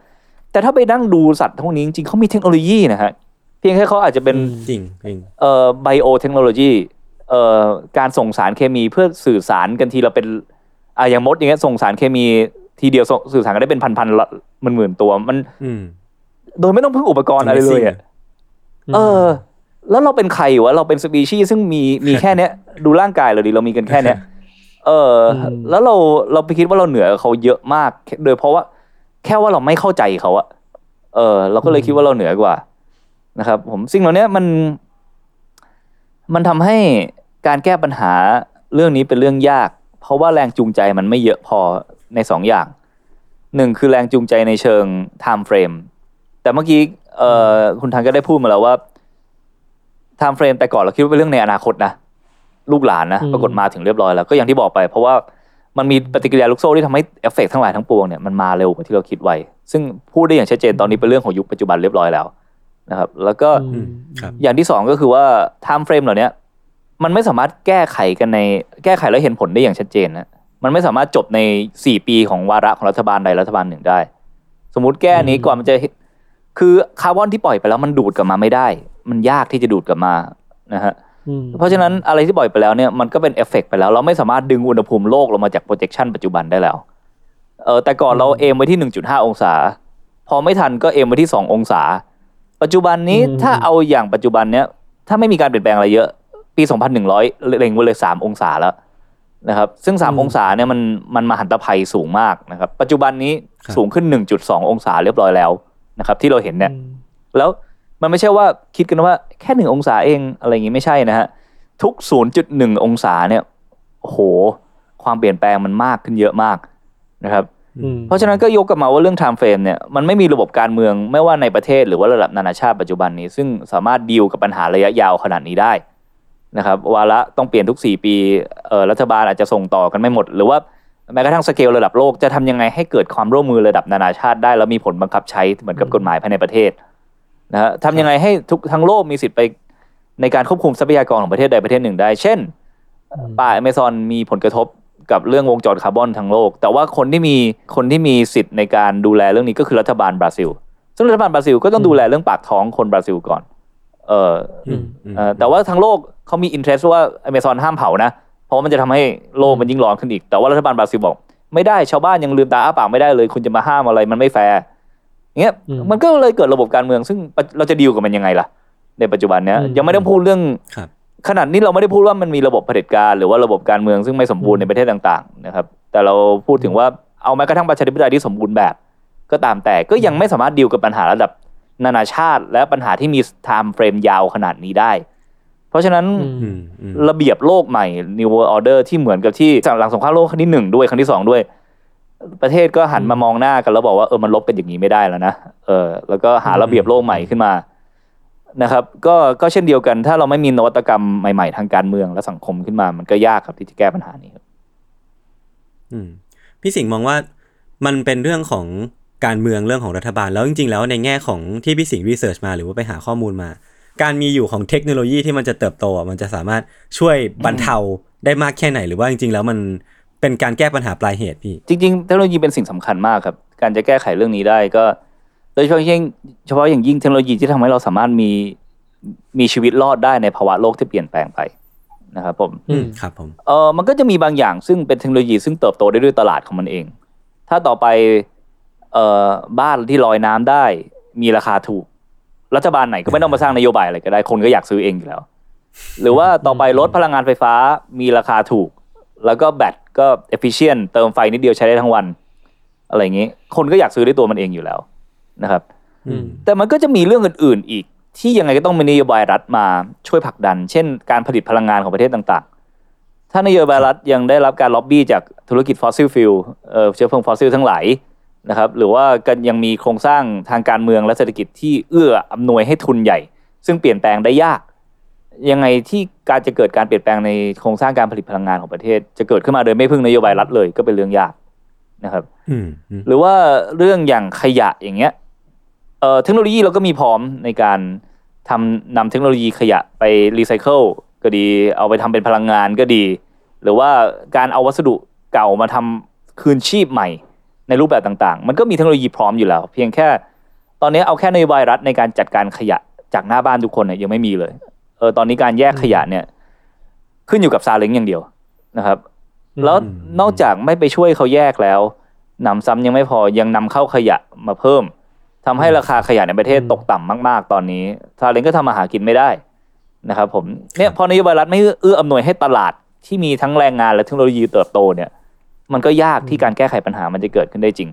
แต่ถ้าไปนั่งดูสัตว์พวกนี้จริงๆเขามีเทคโนโลยีนะฮะเพียงแค่เขาอาจจะเป็นจริงจริงเอ่อไบโอเทคโนโลยีเอ่อการส่งสารเคมีเพื่อสื่อสารกันทีเราเป็นอะอย่างมดอย่างเงี้ยส่งสารเคมีทีเดียวส่งสื่อสารกันได้เป็นพันๆละหมื่นๆตัวมันอืมโดยไม่ต้องพึ่งอุปกรณ์อะไรเลยอะเออ แล้วเราเป็นใครวะเราเป็นสปีชีส์ซึ่งมีมีแค่เนี้ย ดูร่างกายเราดิเรามีกันแค่เนี้ย เอออมแล้วเราเราไปคิดว่าเราเหนือเขาเยอะมาก โดยเพราะว่า แค่ว่าเราไม่เข้าใจเขาอะเออ เราก็เลยคิดว่าเราเหนือกว่า นะครับ ผมสิ่งเหล่านี้มัน มันทำให้การแก้ปัญหาเรื่องนี้เป็นเรื่องยาก เพราะว่าแรงจูงใจมันไม่เยอะพอในสองอย่างหนึ่งคือแรงจูงใจในเชิง time frame แต่เมื่อกี้เอ่อคุณทันก็ได้พูดมาแล้วว่า time frame แต่ก่อนเราคิดว่าเป็นเรื่องในอนาคตนะ ลูกหลานนะอืมปรากฏมาถึงเรียบร้อยแล้วก็อย่างที่บอกไป เพราะว่ามันมีปฏิกิริยาลูกโซ่ที่ทำให้เอฟเฟกต์ทั้งหลายทั้งปวงเนี่ยมันมาเร็วกว่าที่เราคิดไว้ ซึ่งพูดได้อย่างชัดเจนตอนนี้เป็นเรื่องของยุคปัจจุบันเรียบร้อยแล้วนะครับ แล้วก็อืมครับอย่างที่สองก็คือว่า time frame เหล่าเนี้ยมันไม่สามารถแก้ไขกันในแก้ไขแล้วเห็นผลได้อย่างชัดเจนนะมันไม่สามารถจบในสี่ปีของวาระของรัฐบาลใดรัฐบาลหนึ่งได้ สมมุติแก้นี้อืมกว่ามันจะคือคาร์บอนที่ปล่อยไปแล้วมันดูดกลับมาไม่ได้ มันยากที่จะดูดกลับมานะฮะอืม เพราะฉะนั้นอะไรที่ปล่อยไปแล้วเนี่ยมันก็เป็นเอฟเฟกต์ไปแล้ว เราไม่สามารถดึงอุณหภูมิโลกลงมาจาก projection ปัจจุบันได้แล้วเออแต่ก่อนเรา aim ไว้ที่ 1.5 องศา พอไม่ทันก็ aim ไว้ที่ 2 องศา ปัจจุบันนี้อืมถ้าเอาอย่างปัจจุบันเนี้ยถ้าไม่มีการเปลี่ยนแปลงอะไรเยอะ ปี 2,100 เล็งไว้เลย 3 องศาแล้วนะครับ ซึ่ง 3 องศาเนี่ยมันมันมหันตภัยสูงมากนะครับ ปัจจุบันนี้ครับสูงขึ้น 1.2 องศาเรียบร้อยแล้วนะครับ ที่เราเห็นเนี่ยอืมแล้ว มันไม่ใช่ว่าคิดกันว่าแค่หนึ่งองศาเองอะไรอย่างงี้ไม่ใช่นะฮะทุก 0.1 องศาเนี่ยโอ้โห ความเปลี่ยนแปลงมันมากขึ้นเยอะมากนะครับอืมเพราะฉะนั้นก็ยกกลับมาว่าเรื่อง time frame เนี่ยมันไม่มีระบบการเมืองไม่ว่าในประเทศหรือว่าระดับนานาชาติปัจจุบันนี้ ซึ่งสามารถดีลกับปัญหาระยะยาวขนาดนี้ได้นะครับวาระต้องเปลี่ยนทุก 4 ปีเอ่อรัฐบาลอาจจะส่งต่อกันไม่หมด หรือว่าแม้กระทั่งสเกลระดับโลกจะทำยังไงให้เกิดความร่วมมือระดับนานาชาติได้แล้วมีผลบังคับใช้เหมือนกับกฎหมายภายในประเทศ นะฮะทำยังไงให้ทุกทั้งโลกมีสิทธิ์ไปในการควบคุมทรัพยากรของประเทศใดประเทศหนึ่งได้ เช่น ป่าอเมซอนมีผลกระทบกับเรื่องวงจรคาร์บอนทั้งโลก แต่ว่าคนที่มีคนที่มีสิทธิ์ในการดูแลเรื่องนี้ก็คือรัฐบาลบราซิล ซึ่งรัฐบาลบราซิลก็ต้องดูแลเรื่องปากท้องคนบราซิลก่อน เอออืมอืมเอ่อแต่ว่าทั้งโลกเขามี interest ว่าอเมซอนห้ามเผานะ เพราะว่ามันจะทำให้โลกมันยิ่งร้อนขึ้นอีก แต่ว่ารัฐบาลบราซิลบอก ไม่ได้ชาวบ้านยังลืมตาอ้าปากไม่ได้เลย คุณจะมาห้ามอะไรมันไม่แฟร์อย่าง เงี้ยอืมมันก็เลยเกิดระบบการเมือง ซึ่งเราจะดีลกับมันยังไงล่ะ ในปัจจุบันเนี้ยอืมยังไม่ต้องพูดเรื่องครับขนาดนี้เราไม่ได้พูดว่ามันมีระบบเผด็จการหรือว่าระบบการเมืองซึ่งไม่สมบูรณ์ในประเทศต่างๆนะครับแต่เราพูดถึงว่าเอาแม้กระทั่งประชาธิปไตยที่สมบูรณ์แบบ ก็ตามแต่ก็ยังไม่สามารถดีลกับปัญหาระดับนานาชาติ และปัญหาที่มี time frame ยาวขนาดนี้ได้ เพราะฉะนั้นอืมอืมอืมระเบียบโลกใหม่ New World Order ที่เหมือนกับที่หลังสงครามโลกครั้งที่หนึ่งด้วยครั้งที่สองด้วย ประเทศก็หันมามองหน้ากันแล้วบอกว่าเออมันลบกันอย่างนี้ไม่ได้แล้วนะเออแล้วก็หาระเบียบโลกใหม่ขึ้นมานะครับก็ก็เช่นเดียวกันถ้าเราไม่มีนวัตกรรมใหม่ๆ ทางการเมืองและสังคมขึ้นมา มันก็ยากครับที่จะแก้ปัญหานี้ครับอืมพี่สิงห์มองว่ามันเป็นเรื่องของการเมืองเรื่องของรัฐบาล แล้วจริงๆ แล้วในแง่ของที่พี่สิงห์รีเสิร์ชมาหรือว่าไปหาข้อมูลมา การมีอยู่ของเทคโนโลยีที่มันจะเติบโตอะมันจะสามารถช่วยบรรเทาได้มากแค่ไหน หรือว่าจริงๆ แล้วมัน เป็นการแก้ปัญหาปลายเหตุพี่ จริงๆ เทคโนโลยีเป็นสิ่งสำคัญมากครับ การจะแก้ไขเรื่องนี้ได้ก็ โดยเฉพาะยิ่งเฉพาะอย่างยิ่งเทคโนโลยีที่ทำให้เราสามารถมีมีชีวิตรอดได้ในภาวะโลกที่เปลี่ยนแปลงไปนะครับผมอืมครับผมเออมันก็จะมีบางอย่างซึ่งเป็นเทคโนโลยีซึ่งเติบโตได้ด้วยตลาดของมันเอง ถ้าต่อไปเอ่อบ้านที่ลอยน้ำได้ มีราคาถูก รัฐบาลไหนก็ไม่ต้องมาสร้างนโยบายอะไรก็ได้คนก็อยากซื้อเองอยู่แล้ว หรือว่าต่อไปรถพลังงานไฟฟ้ามีราคาถูก แล้วก็แบตก็ efficient เติมไฟนิดเดียวใช้ได้ทั้งวัน อะไรอย่างนี้ คนก็อยากซื้อด้วยตัวมันเองอยู่แล้วนะครับอืมแต่มันก็จะมีเรื่องอื่น ๆ อีก ที่ยังไงก็ต้องมีนโยบายรัฐมาช่วยผลักดัน เช่น การผลิตพลังงานของประเทศต่างๆ ถ้านโยบายรัฐยังได้รับการล็อบบี้จากธุรกิจ fossil fuel เอ่อเชื้อเพลิงฟอสซิลทั้งหลายนะครับหรือว่ากันยังมีโครงสร้างทางการเมืองและเศรษฐกิจที่เอื้ออำนวยให้ทุนใหญ่ ซึ่งเปลี่ยนแปลงได้ยาก ยังไงที่การจะเกิดการเปลี่ยนแปลงในโครงสร้างการผลิตพลังงานของประเทศ จะเกิดขึ้นมาโดยไม่พึ่งนโยบายรัฐเลยก็เป็นเรื่องยากนะครับอืมอืมหรือว่าเรื่องอย่างขยะอย่างเงี้ยเอ่อเทคโนโลยีเราก็มีพร้อมในการทำนำเทคโนโลยีขยะไปรีไซเคิลก็ดี เอาไปทำเป็นพลังงานก็ดี หรือว่าการเอาวัสดุเก่ามาทำคืนชีพใหม่ในรูปแบบต่างๆ มันก็มีเทคโนโลยีพร้อมอยู่แล้ว เพียงแค่ ตอนนี้เอาแค่นโยบายรัฐในการจัดการขยะจากหน้าบ้านทุกคนเนี่ยยังไม่มีเลยเออตอนนี้การแยกขยะเนี่ย ขึ้นอยู่กับซาเล้งอย่างเดียวนะครับ แล้วนอกจากไม่ไปช่วยเขาแยกแล้วนำซ้ำยังไม่พอยังนำเข้าขยะมาเพิ่มทำให้ราคาขยะในประเทศตกต่ำมาก ๆ ตอนนี้ซาเล้งก็ทำมาหากินไม่ได้นะครับผมเนี่ยพอนโยบายรัฐไม่เอื้ออำนวยให้ตลาดที่มีทั้งแรงงานและเทคโนโลยีเติบโตเนี่ย มันก็ยากที่การแก้ไขปัญหามันจะเกิดขึ้นได้จริง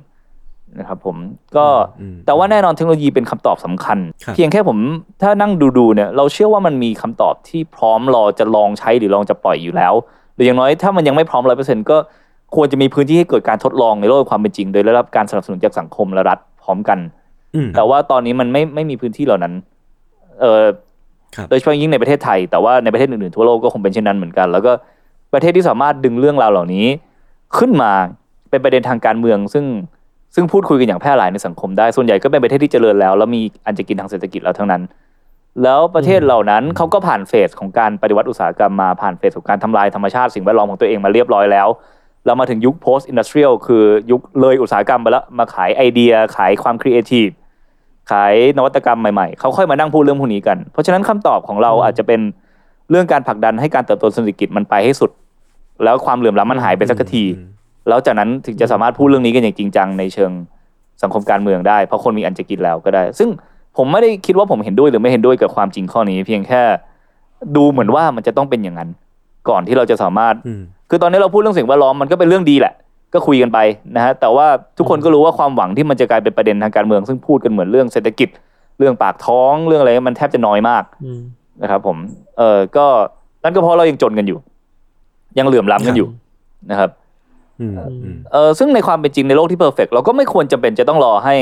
นะครับผมก็อืมแต่ว่าแน่นอนเทคโนโลยีเป็นคำตอบสำคัญครับเพียงแค่ผมถ้านั่งดูๆเนี่ยเราเชื่อว่ามันมีคำตอบที่พร้อมรอจะลองใช้หรือลองจะปล่อยอยู่แล้วหรืออย่างน้อยถ้ามันยังไม่พร้อมร้อยเปอร์เซ็นก็ควรจะมีพื้นที่ให้เกิดการทดลองในโลกความเป็นจริง โดยได้รับการสนับสนุนจากสังคมและรัฐพร้อมกันอืมแต่ว่าตอนนี้มันไม่ไม่มีพื้นที่เหล่านั้นเออครับโดยเฉพาะยิ่งในประเทศไทย แต่ว่าในประเทศอื่นๆทั่วโลกก็คงเป็นเช่นนั้นเหมือนกัน แล้วก็ประเทศที่สามารถดึงเรื่องราวเหล่านี้ ขึ้นมาเป็นประเด็นทางการเมืองซึ่ง ซึ่งพูดคุยกันอย่างแพร่หลายในสังคมได้ส่วนใหญ่ก็เป็นประเทศที่เจริญแล้วแล้วมีอันจะกินทางเศรษฐกิจแล้วทั้งนั้น แล้วประเทศเหล่านั้นเขาก็ผ่านเฟสของการปฏิวัติอุตสาหกรรมมาผ่านเฟสของการทำลายธรรมชาติสิ่งแวดล้อมของตัวเองมาเรียบร้อยแล้ว เรามาถึงยุค post industrial คือยุคเลยอุตสาหกรรมไปแล้วมาขายไอเดียขายความครีเอทีฟขายนวัตกรรมใหม่ๆ เขาค่อยมานั่งพูดเรื่องพวกนี้กัน เพราะฉะนั้นคำตอบของเราอาจจะเป็นเรื่องการผลักดันให้การเติบโตเศรษฐกิจมันไปให้สุด แล้วความเหลื่อมล้ำมันหายไปสักที แล้วจากนั้นถึงจะสามารถพูดเรื่องนี้กันอย่างจริงจังในเชิงสังคมการเมืองได้ เพราะคนมีอันจะกินแล้วก็ได้ ซึ่งผมไม่ได้คิดว่าผมเห็นด้วยหรือไม่เห็นด้วยกับความจริงข้อนี้ เพียงแค่ดูเหมือนว่ามันจะต้องเป็นอย่างนั้น ก่อนที่เราจะสามารถอืมคือตอนนี้เราพูดเรื่องสิ่งแวดล้อมมันก็เป็นเรื่องดีแหละ ก็คุยกันไปนะฮะแต่ว่าทุกคนก็รู้ว่าความหวังที่มันจะกลายเป็นประเด็นทางการเมือง ซึ่งพูดกันเหมือนเรื่องเศรษฐกิจเรื่องปากท้องเรื่องอะไรมันแทบจะน้อยมากอืมนะครับผมเออก็นั่นก็เพราะเรายังจนกันอยู่ ยังเหลื่อมล้ำกันอยู่นะครับอืมอืม เออซึ่งในความเป็นจริงในโลกที่เพอร์เฟกเราก็ไม่ควรจำเป็นจะต้องรอให้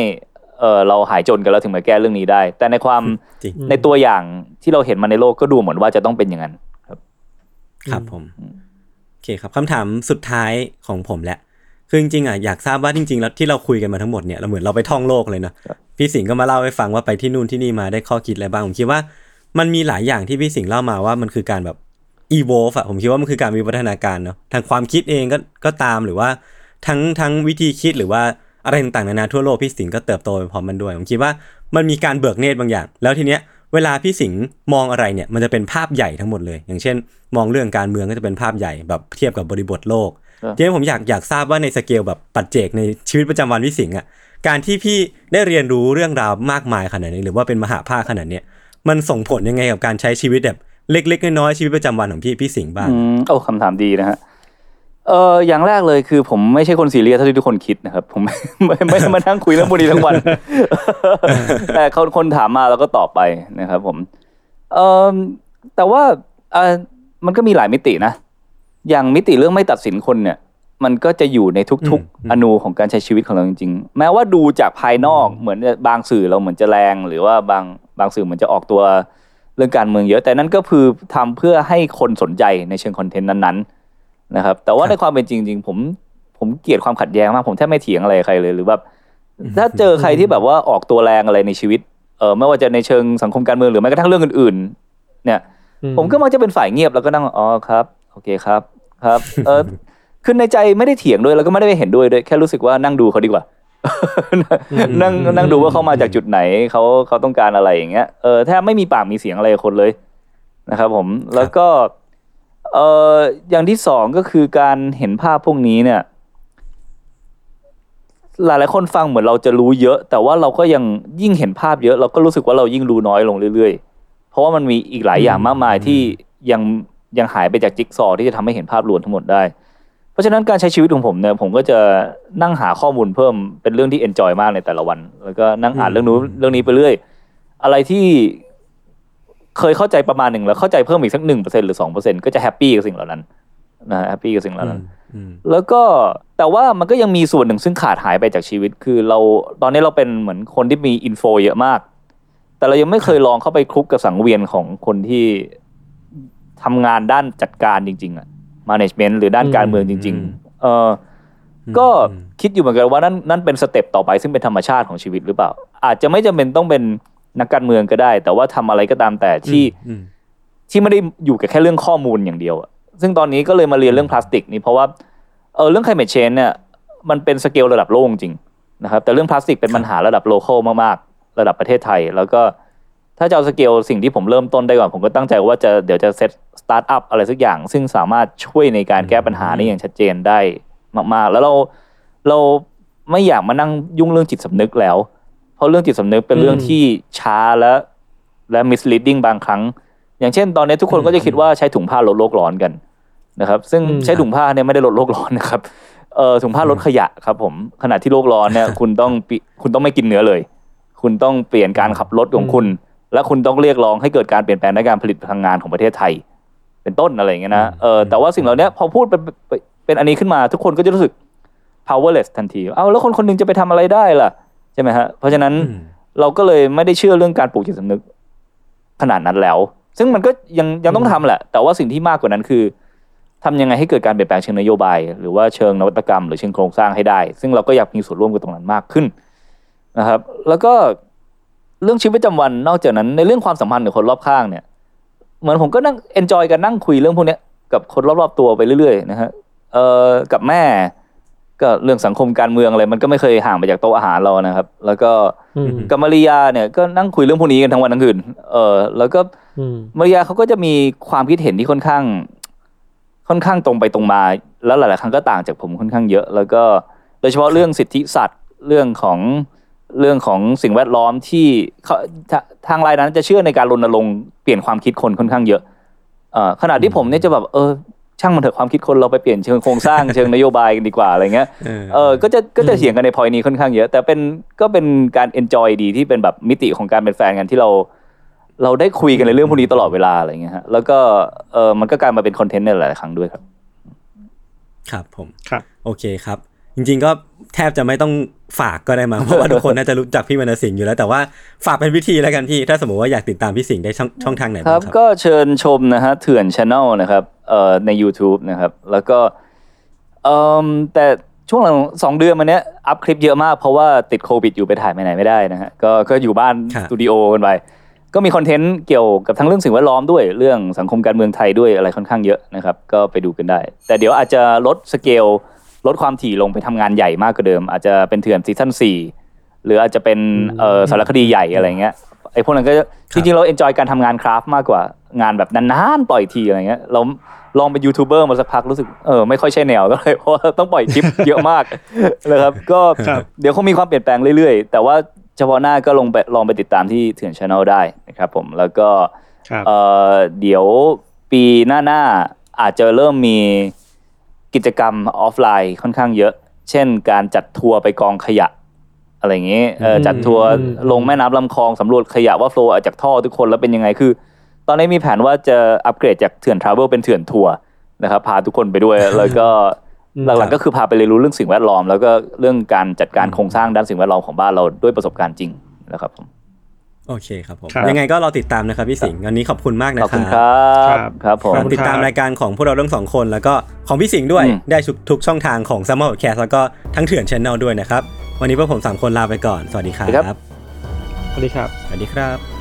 เออเราหายจนกันแล้วถึงมาแก้เรื่องนี้ได้ แต่ในความจริงในตัวอย่างที่เราเห็นมาในโลกก็ดูเหมือนว่าจะต้องเป็นอย่างนั้นครับผมโอเคครับคำถามสุดท้ายของผมแหละคือจริงๆอะอยากทราบว่าจริงๆแล้วที่เราคุยกันมาทั้งหมดเนี่ยเราเหมือนเราไปท่องโลกเลยเนาะพี่สิงห์ก็มาเล่าให้ฟังว่าไปที่นู่นที่นี่มาได้ข้อคิดอะไรบ้างผมคิดว่า มันมีหลายอย่างที่พี่สิงห์เล่ามาว่ามันคือการแบบ evolve อะผมคิดว่ามันคือการวิวัฒนาการเนาะทางความคิดเองก็ก็ตามหรือว่าทั้งทั้งวิธีคิดหรือว่าอะไรต่างๆนานาทั่วโลกพี่สิงห์ก็เติบโตไปพร้อมมันด้วย ผมคิดว่ามันมีการเบิกเนตรบางอย่าง แล้วทีเนี้ยเวลาพี่สิงห์มองอะไรเนี่ยมันจะเป็นภาพใหญ่ทั้งหมดเลย อย่างเช่น มองเรื่องการเมืองก็จะเป็นภาพใหญ่แบบเทียบกับบริบทโลกเออทีนี้ผมอยากอยากทราบว่าในสเกลแบบปัจเจกในชีวิตประจำวันพี่สิงห์อะการที่พี่ได้เรียนรู้เรื่องราวมากมายขนาดนี้หรือว่าเป็นมหาภาคขนาดเนี้ยมันส่งผลยังไงกับการใช้ชีวิตแบบ เล็ก ๆ น้อยๆชีวิตประจำวันของพี่พี่สิงห์บ้างอืมโอ้คำถามดีนะฮะเอออย่างแรกเลยคือผมไม่ใช่คนซีเรียสเท่าที่ทุกคนคิดนะครับ ผมไม่ไม่ได้มานั่งคุยเรื่องพวกนี้ทั้งวัน แต่คนคนถามมาแล้วก็ตอบไปนะครับผมเออแต่ว่าเออมันก็มีหลายมิตินะ อย่างมิติเรื่องไม่ตัดสินคนเนี่ย มันก็จะอยู่ในทุกอืมๆอนูของการใช้ชีวิตของเราจริงๆ แม้ว่าดูจากภายนอกเหมือนบางสื่อเราเหมือนจะแรง หรือว่าบางบางสื่อเหมือนจะออกตัว เรื่องการเมืองเยอะ แต่นั่นก็คือทำเพื่อให้คนสนใจในเชิงคอนเทนต์นั้นๆนะครับ แต่ว่าในความเป็นจริงจริงๆผมผมเกลียดความขัดแย้งมากผมแทบไม่เถียงอะไรกับใครเลยหรือแบบถ้าเจอใครที่แบบว่าออกตัวแรงอะไรในชีวิตเออไม่ว่าจะในเชิงสังคมการเมืองหรือแม้กระทั่งเรื่องอื่น ๆ เนี่ย ผมก็มักจะเป็นฝ่ายเงียบแล้วก็นั่งอ๋อครับ โอเคครับครับ เออคือในใจไม่ได้เถียงด้วยแล้วก็ไม่ได้ไปเห็นด้วยด้วย แค่รู้สึกว่านั่งดูเขาดีกว่า นั่งนั่งดูว่าเขามาจากจุดไหนเขาเขาต้องการอะไรอย่างเงี้ยเออแทบไม่มีปากมีเสียงอะไรกับคนเลยนะครับผมแล้วก็เอออย่างที่สองก็คือการเห็นภาพพวกนี้เนี่ย หลายหลายๆคนฟังเหมือนเราจะรู้เยอะ แต่ว่าเราก็ยังยิ่งเห็นภาพเยอะ เราก็รู้สึกว่าเรายิ่งรู้น้อยลงเรื่อยๆ เพราะว่ามันมีอีกหลายอย่างมากมายที่ยังยังหายไปจากจิ๊กซอว์ที่จะทำให้เห็นภาพรวมทั้งหมดได้เพ เพราะฉะนั้นการใช้ชีวิตของผมเนี่ยผมก็จะนั่งหาข้อมูลเพิ่มเป็นเรื่องที่ enjoy มากในแต่ละวัน แล้วก็นั่งอ่านเรื่องนู้นเรื่องนี้ไปเรื่อย อะไรที่เคยเข้าใจประมาณหนึ่งแล้วเข้าใจเพิ่มอีกสักหนึ่งเปอร์เซ็นหรือสองเปอร์เซ็นก็จะ happy กับสิ่งเหล่านั้นนะ happy กับสิ่งเหล่านั้นอืมแล้วก็แต่ว่ามันก็ยังมีส่วนหนึ่งซึ่งขาดหายไปจากชีวิต คือเราตอนนี้เราเป็นเหมือนคนที่มี info เยอะมาก แต่เรายังไม่เคยลองเข้าไปคลุกกับสังเวียนของคนที่ทำงานด้านจัดการจริง ๆอะ management หรือด้านการเมืองจริง ๆ เออก็คิดอยู่เหมือนกันว่านั่นนั่นเป็น step ต่อไปซึ่งเป็นธรรมชาติของชีวิตหรือเปล่า อาจจะไม่จำเป็นต้องเป็นนักการเมืองก็ได้ แต่ว่าทำอะไรก็ตามแต่ที่อืมที่ไม่ได้อยู่กับแค่เรื่องข้อมูลอย่างเดียวอะซึ่งตอนนี้ก็เลยมาเรียนเรื่องพลาสติกนี่เพราะว่าเออเรื่อง climate change เนี่ยมันเป็นสเกลระดับโลกจริงนะครับแต่เรื่องพลาสติกเป็นปัญหาระดับโล c a l มากๆ ระดับประเทศไทย แล้วก็ ถ้าจะเอาสเกลสิ่งที่ผมเริ่มต้นได้ก่อนผมก็ตั้งใจว่าจะเดี๋ยวจะเซตสตาร์ทอัพอะไรสักอย่าง ซึ่งสามารถช่วยในการแก้ปัญหานี้อย่างชัดเจนได้มากๆ แล้วเราเราไม่อยากมานั่งยุ่งเรื่องจิตสำนึกแล้ว เพราะเรื่องจิตสำนึกเป็นเรื่องที่ช้าและและ misleading บางครั้ง อย่างเช่น ตอนนี้ทุกคนก็จะคิดว่าใช้ถุงผ้าลดโลกร้อนกันนะครับ ซึ่งอืมใช้ถุงผ้าเนี่ยไม่ได้ลดโลกร้อนนะครับเออถุงผ้าลดขยะครับผมขณะที่โลกร้อนเนี่ยคุณต้องปิคุณต้องไม่กินเนื้อเลย คุณต้องเปลี่ยนการขับรถของคุณ และคุณต้องเรียกร้องให้เกิดการเปลี่ยนแปลงในการผลิตพลังงานของประเทศไทย เป็นต้นอะไรอย่างเงี้ยนะเออแต่ว่าสิ่งเหล่านี้พอพูดเป็นเป็นเป็นอันนี้ขึ้นมาทุกคนก็จะรู้สึก powerless ทันทีเอาแล้วคนคนหนึงจะไปทำอะไรได้ล่ะใช่ไหมฮะเพราะฉะนั้นอืมเราก็เลยไม่ได้เชื่อเรื่องการปลูกจิตสำนึกขนาดนั้นแล้ว ซึ่งมันก็ยังยังต้องทำแหละ แต่ว่าสิ่งที่มากกว่านั้นคือทำยังไงให้เกิดการเปลี่ยนแปลงเชิงนโยบาย หรือว่าเชิงนวัตกรรม หรือเชิงโครงสร้างให้ได้ ซึ่งเราก็อยากมีส่วนร่วมกับตรงนั้นมากขึ้นนะครับ แล้วก็ เรื่องชีวิตประจำวันนอกจากนั้นในเรื่องความสัมพันธ์กับคนรอบข้างเนี่ย เหมือนผมก็นั่งเอนจอยกันนั่งคุยเรื่องพวกเนี้ยกับคนรอบๆตัวไปเรื่อยๆนะฮะเอ่อกับแม่ ก็เรื่องสังคมการเมืองอะไรมันก็ไม่เคยห่างไปจากโต๊ะอาหารเรานะครับ แล้วก็อืมกับมาริยาเนี่ยก็นั่งคุยเรื่องพวกนี้กันทั้งวันทั้งคืนเออแล้วก็อืมมาริยาเขาก็จะมีความคิดเห็นที่ค่อนข้าง ค่อนข้างตรงไปตรงมา แล้วหลาย ๆ ครั้งก็ต่างจากผมค่อนข้างเยอะ แล้วก็โดยเฉพาะเรื่องสิทธิสัตว์เรื่องของ เรื่องของสิ่งแวดล้อมที่เขาทาทางรายนั้นจะเชื่อในการรณรงค์เปลี่ยนความคิดคนค่อนข้างเยอะเอ่อขณะที่ผมเนี่ยจะแบบเออช่างมันเถอะความคิดคนเราไปเปลี่ยนเชิงโครงสร้างเชิงนโยบายกันดีกว่าอะไรเงี้ยเออเออก็จะก็จะเถียงกันในพอยนี้ค่อนข้างเยอะ แต่เป็นก็เป็นการ enjoy ดีที่เป็นแบบมิติของการเป็นแฟนกันที่เรา เราได้คุยกันในเรื่องพวกนี้ตลอดเวลาอะไรเงี้ยฮะแล้วก็เออมันก็กลายมาเป็นคอนเทนต์ในหลายๆครั้งด้วยครับ ครับผมครับ โอเคครับ จริง ๆ ก็แทบจะไม่ต้องฝากก็ได้มั้งเพราะว่าทุกคนน่าจะรู้จักพี่วรรณสิงห์อยู่แล้วแต่ว่าฝากเป็นวิธีแล้วกันพี่ถ้าสมมติว่าอยากติดตามพี่สิงห์ได้ช่องช่องทางไหนคบ้ารับงครับ ก็เชิญชมนะฮะเถื่อนช anel นะครับเอ่อใน YouTube นะครับ แล้วก็เอ่อแต่ช่วงหลังสองเดือนมาเนี้ยอัพคลิปเยอะมากเพราะว่าติดโควิดอยู่ไปถ่ายไปไหนไม่ได้นะฮะก็ก็อยู่บ้านครับสตูดิโอกันไปก็มีคอนเทนต์เกี่ยวกับทั้งเรื่องสิ่งแวดล้อมด้วยเรื่องสังคมการเมืองไทยด้วยอะไรค่อนข้างเยอะนะครับ ก็ไปดูกันได้ แต่เดี๋ยวอาจจะลดสเกล ลดความถี่ลงไปทำงานใหญ่มากกว่าเดิม อาจจะเป็นเถื่อน season สี่หรืออาจจะเป็นเอ่อสารคดีใหญ่อะไรเงี้ยไอ้พวกนั้นก็จริงๆเรา enjoy การทำงาน craft มากกว่างานแบบนานๆปล่อยทีอะไรเงี้ยเราลองเป็นยูทูบเบอร์มาสักพักรู้สึกเออไม่ค่อยใช่แนวก็เลยเพราะว่าต้องปล่อยคลิปเยอะมากนะครับก็ครับเดี๋ยวคงมีความเปลี่ยนแปลงเรื่อยๆ แต่ว่าเฉพาะหน้าก็ลงไปลองไปติดตามที่เถื่อน Channel ได้นะครับผมแล้วก็ครับเอ่อเดี๋ยวปีหน้าๆอาจจะเริ่มมี กิจกรรมออฟไลน์ค่อนข้างเยอะ เช่น การจัดทัวร์ไปกองขยะ อะไรอย่างนี้เอออืมจัดทัวร์อืมลงแม่น้ำลำคลองสำรวจขยะว่า flow จากท่อทุกคนแล้วเป็นยังไงคือ ตอนนี้มีแผนว่าจะอัปเกรดจากเถื่อน Travel เป็นเถื่อนทัวร์นะครับพาทุกคนไปด้วยแล้วก็อืมหลักๆก็คือพาไปเรียนรู้เรื่องสิ่งแวดล้อม แล้วก็เรื่องการจัดการโครงสร้างด้านสิ่งแวดล้อมของบ้านเราด้วยประสบการณ์จริงนะครับผม โอเคครับผม ครับยังไงก็รอติดตามนะครับพี่สิงห์วันนี้ขอบคุณมากนะขอบคคุณครัรับครับครับผมขอบคุณติดตามรายการของพวกเราทั้งสองคนแล้วก็ของพี่สิงห์ด้วยอืม ได้ทุกทุกช่องทางของ s ซ m ม e r Podcast แล้วก็ทั้งเถื่อนช anel ด้วยนะครับ วันนี้พวกผมสามคนลาไปก่อน สวัสดีครับ สวัสดีครับ สวัสดีครับ